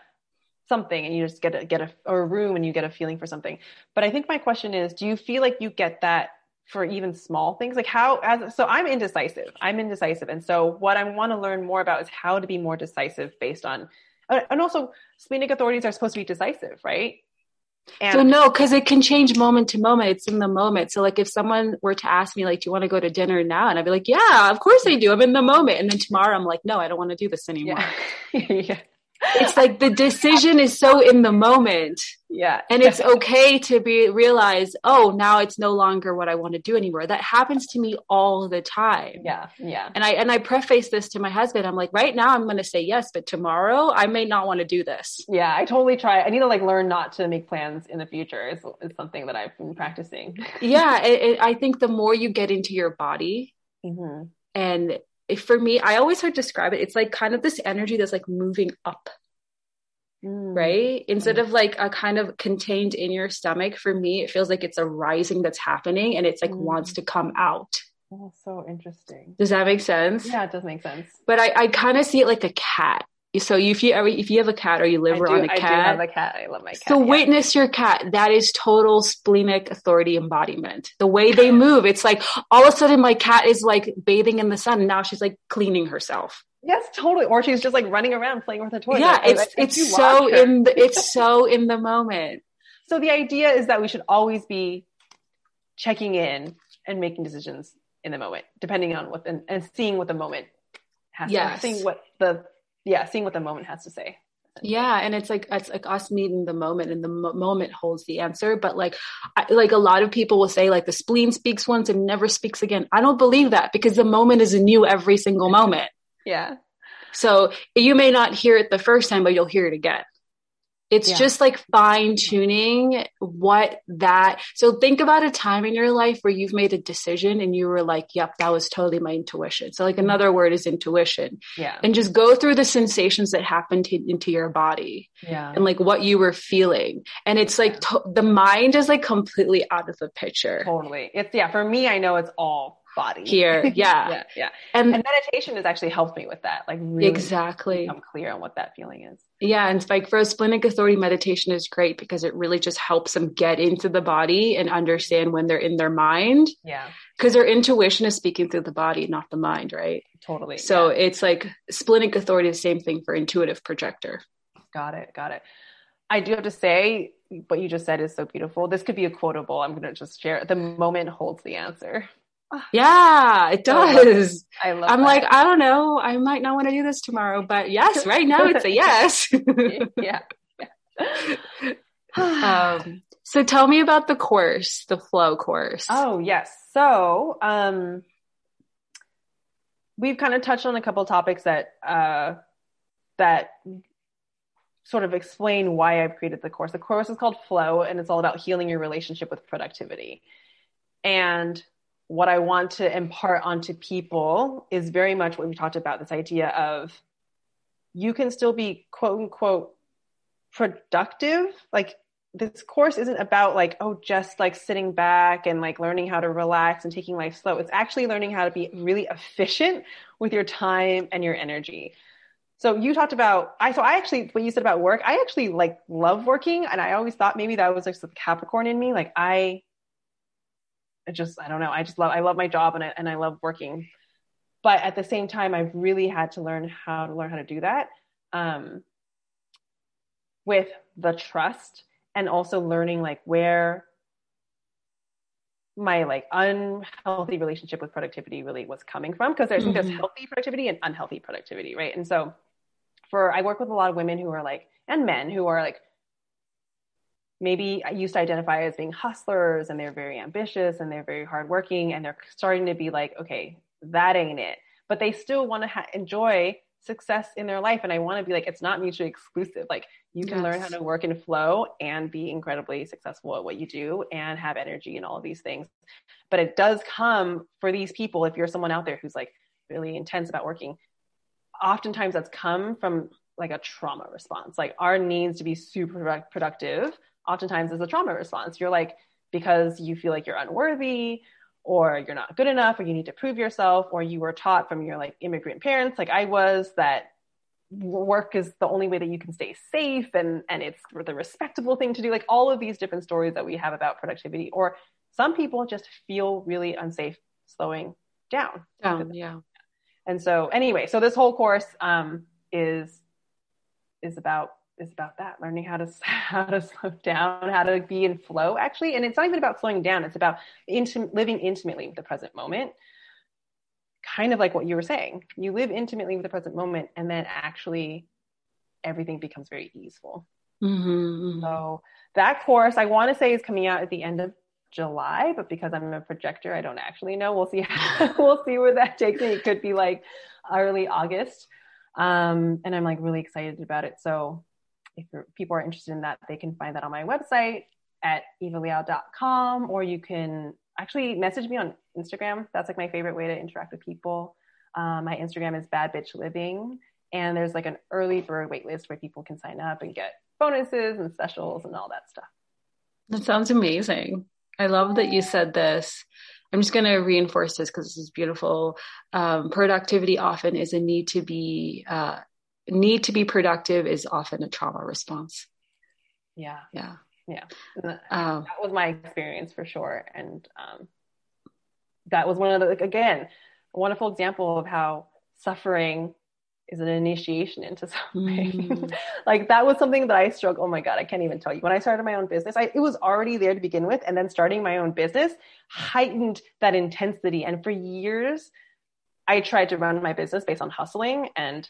Speaker 2: something and you just get a get a or a room and you get a feeling for something. But I think my question is, do you feel like you get that for even small things? Like how as so I'm indecisive. I'm indecisive. And so what I want to learn more about is how to be more decisive based on and also splenic authorities are supposed to be decisive, right?
Speaker 1: And so no, because it can change moment to moment. It's in the moment. So like if someone were to ask me like, "Do you want to go to dinner now?" and I'd be like, "Yeah, of course I do. I'm in the moment." And then tomorrow I'm like, "No, I don't want to do this anymore." Yeah. yeah it's like the decision is so in the moment.
Speaker 2: Yeah.
Speaker 1: And it's okay to be realize, oh, now it's no longer what I want to do anymore. That happens to me all the time.
Speaker 2: Yeah. Yeah.
Speaker 1: And I and I preface this to my husband. I'm like, right now I'm gonna say yes, but tomorrow I may not want to do this.
Speaker 2: Yeah, I totally try. I need to like learn not to make plans in the future is, is something that I've been practicing.
Speaker 1: yeah, it, it, I think the more you get into your body mm-hmm. and for me, I always heard describe it. It's like kind of this energy that's like moving up, mm. right? Instead of like a kind of contained in your stomach. For me, it feels like it's a rising that's happening, and it's like mm. wants to come out.
Speaker 2: Oh, so interesting.
Speaker 1: Does that make sense?
Speaker 2: Yeah, it does make sense.
Speaker 1: But I, I kind of see it like a cat so if you ever if you have a cat or you live
Speaker 2: do,
Speaker 1: around a cat, I
Speaker 2: do have a cat. I love my cat.
Speaker 1: So
Speaker 2: yeah.
Speaker 1: witness your cat. That is total splenic authority embodiment. The way they move, it's like all of a sudden my cat is like bathing in the sun, and now she's like cleaning herself.
Speaker 2: Yes, totally. Or she's just like running around playing with a toy.
Speaker 1: Yeah, it's I, I, it's so in the it's so in the moment.
Speaker 2: So the idea is that we should always be checking in and making decisions in the moment, depending on what and, and seeing what the moment has yes. to seeing what the yeah, seeing what the moment has to say.
Speaker 1: Yeah, and it's like it's like us meeting the moment, and the mo- moment holds the answer. But like, I, like a lot of people will say, like the spleen speaks once and never speaks again. I don't believe that because the moment is new every single moment.
Speaker 2: Yeah.
Speaker 1: So you may not hear it the first time, but you'll hear it again. It's yeah. just like fine tuning what that. So think about a time in your life where you've made a decision and you were like, yep, that was totally my intuition. So like another word is intuition.
Speaker 2: Yeah.
Speaker 1: And just go through the sensations that happened to, into your body.
Speaker 2: Yeah.
Speaker 1: And like what you were feeling. And it's like to- the mind is like completely out of the picture.
Speaker 2: Totally. It's yeah, for me I know it's all body
Speaker 1: here. Yeah.
Speaker 2: yeah. Yeah. And, and, meditation has actually helped me with that. Like really
Speaker 1: exactly.
Speaker 2: I'm clear on what that feeling is.
Speaker 1: Yeah. And like for a splenic authority meditation is great because it really just helps them get into the body and understand when they're in their mind.
Speaker 2: Yeah.
Speaker 1: Because their intuition is speaking through the body, not the mind, right?
Speaker 2: Totally.
Speaker 1: So yeah. it's like splenic authority, the same thing for intuitive projector.
Speaker 2: Got it. Got it. I do have to say, what you just said is so beautiful. This could be a quotable. I'm going to just share. it. The moment holds the answer.
Speaker 1: Yeah, it does.
Speaker 2: I love,
Speaker 1: I'm
Speaker 2: that.
Speaker 1: like, I don't know. I might not want to do this tomorrow, but yes, right now it's a yes.
Speaker 2: yeah.
Speaker 1: um, so tell me about the course, the flow course.
Speaker 2: Oh, yes. So, um, we've kind of touched on a couple topics that, uh, that sort of explain why I've created the course. The course is called Flow and it's all about healing your relationship with productivity. And what I want to impart onto people is very much what we talked about this idea of you can still be quote unquote productive. Like this course isn't about like, oh, just like sitting back and like learning how to relax and taking life slow. It's actually learning how to be really efficient with your time and your energy. So you talked about I so I actually what you said about work, I actually like love working and I always thought maybe that was like the Capricorn in me. Like I it just I don't know. I just love I love my job and I, and I love working. But at the same time, I've really had to learn how to learn how to do that um, with the trust and also learning like where my like unhealthy relationship with productivity really was coming from because I think mm-hmm. there's healthy productivity and unhealthy productivity, right? And so for I work with a lot of women who are like and men who are like maybe I used to identify as being hustlers and they're very ambitious and they're very hardworking and they're starting to be like, okay, that ain't it. But they still want to ha- enjoy success in their life. And I want to be like, it's not mutually exclusive. Like you can yes. learn how to work in flow and be incredibly successful at what you do and have energy and all of these things. But it does come for these people. If you're someone out there who's like really intense about working, oftentimes that's come from like a trauma response. Like our needs to be super productive oftentimes is a trauma response. You're like, because you feel like you're unworthy or you're not good enough or you need to prove yourself or you were taught from your like immigrant parents. Like I was that work is the only way that you can stay safe and and it's the respectable thing to do. Like all of these different stories that we have about productivity or some people just feel really unsafe slowing down.
Speaker 1: Down yeah.
Speaker 2: And so anyway so this whole course um is is about is about that learning how to how to slow down how to be in flow actually. And it's not even about slowing down it's about intim- living intimately with the present moment. Kind of like what you were saying you live intimately with the present moment and then actually everything becomes very easeful. Mm-hmm, mm-hmm. so that course i want to say is coming out at the end of july but because i'm a projector i don't actually know. We'll see we'll see where that takes me. It could be like early august. Um, and i'm like really excited about it. So if people are interested in that they can find that on my website at evaliao.com or you can actually message me on Instagram. That's like my favorite way to interact with people. Um, my Instagram is bad bitch living, and there's like an early bird waitlist where people can sign up and get bonuses and specials and all that stuff.
Speaker 1: That sounds amazing. I love that you said this. I'm just going to reinforce this because this is beautiful. Um, productivity often is a need to be uh, need to be productive is often a trauma response.
Speaker 2: Yeah.
Speaker 1: Yeah.
Speaker 2: Yeah. Um, that was my experience for sure. And um, that was one of the like, again a wonderful example of how suffering is an initiation into something. Mm. like that was something that i struggled oh my god i can't even tell you. When i started my own business I, it was already there to begin with. And then starting my own business heightened that intensity. And for years i tried to run my business based on hustling and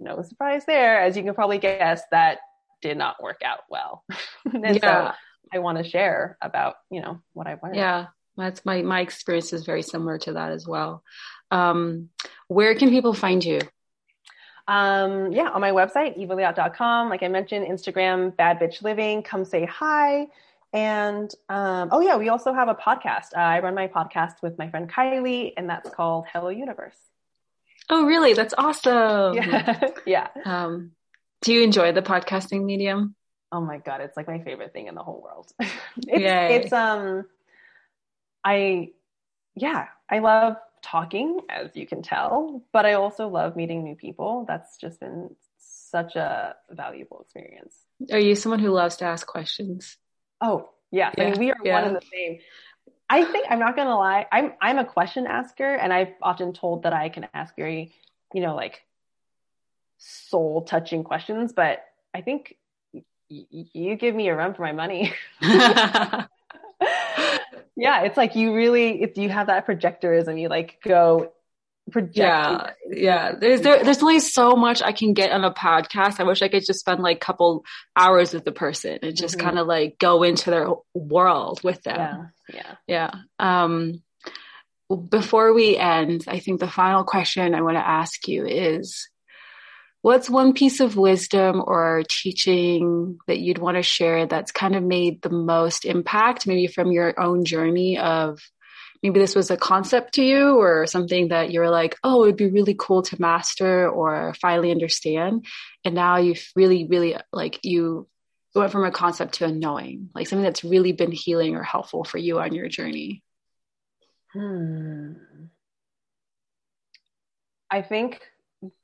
Speaker 2: no surprise there as you can probably guess that did not work out well. and yeah. so I want to share about, you know, what I've learned.
Speaker 1: Yeah. That's my, my experience is very similar to that as well. Um, where can people find you?
Speaker 2: Um, yeah, on my website, evaliao.com. Like I mentioned, Instagram, bad bitch living, come say hi. And um, oh yeah, we also have a podcast. Uh, I run my podcast with my friend Kylie, and that's called Hello Universe.
Speaker 1: Oh, really? That's awesome.
Speaker 2: Yeah. yeah.
Speaker 1: Um, do you enjoy the podcasting medium?
Speaker 2: Oh my god, it's like my favorite thing in the whole world. it's, Yay. it's um I yeah, I love talking as you can tell, but I also love meeting new people. That's just been such a valuable experience.
Speaker 1: Are you someone who loves to ask questions?
Speaker 2: Oh, yeah. yeah. I mean, we are yeah. one and the same. I think I'm not gonna lie. I'm I'm a question asker, and I've often told that I can ask very, you know, like soul touching questions, but I think y- you give me a run for my money. yeah, it's like you really, if you have that projectorism, you like go project.
Speaker 1: Yeah, yeah. There's there, there's only so much I can get on a podcast. I wish I could just spend like a couple hours with the person and just mm-hmm. kind of like go into their world with them.
Speaker 2: Yeah,
Speaker 1: yeah, yeah. Um, before we end, I think the final question I want to ask you is what's one piece of wisdom or teaching that you'd want to share that's kind of made the most impact, maybe from your own journey of maybe this was a concept to you or something that you're like, oh, it'd be really cool to master or finally understand. And now you've really, really like you went from a concept to a knowing, like something that's really been healing or helpful for you on your journey.
Speaker 2: Hmm. I think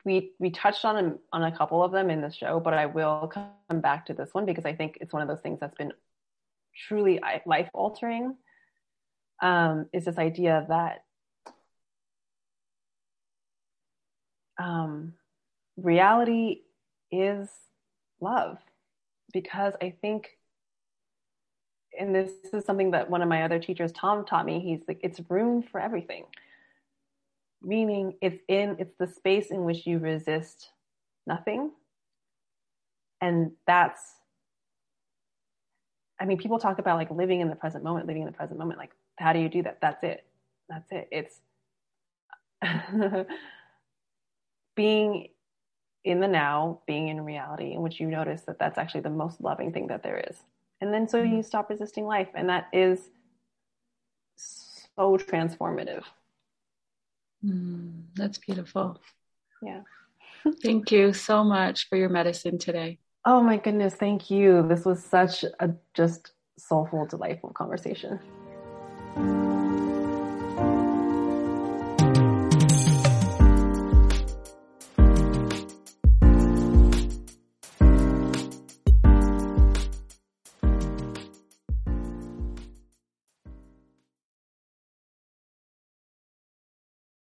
Speaker 2: we we touched on on a couple of them in the show, but I will come back to this one because I think it's one of those things that's been truly life altering. Um, is this idea that um, reality is love, because I think, and this is something that one of my other teachers, Tom, taught me. He's like, it's room for everything meaning it's in it's the space in which you resist nothing and that's i mean people talk about like living in the present moment living in the present moment like how do you do that that's it that's it it's being in the now being in reality in which you notice that that's actually the most loving thing that there is and then so you mm-hmm. stop resisting life and that is so transformative
Speaker 1: Mm, that's beautiful.
Speaker 2: Yeah.
Speaker 1: thank you so much for your medicine today.
Speaker 2: Oh my goodness, thank you. This was such a just soulful, delightful conversation thank you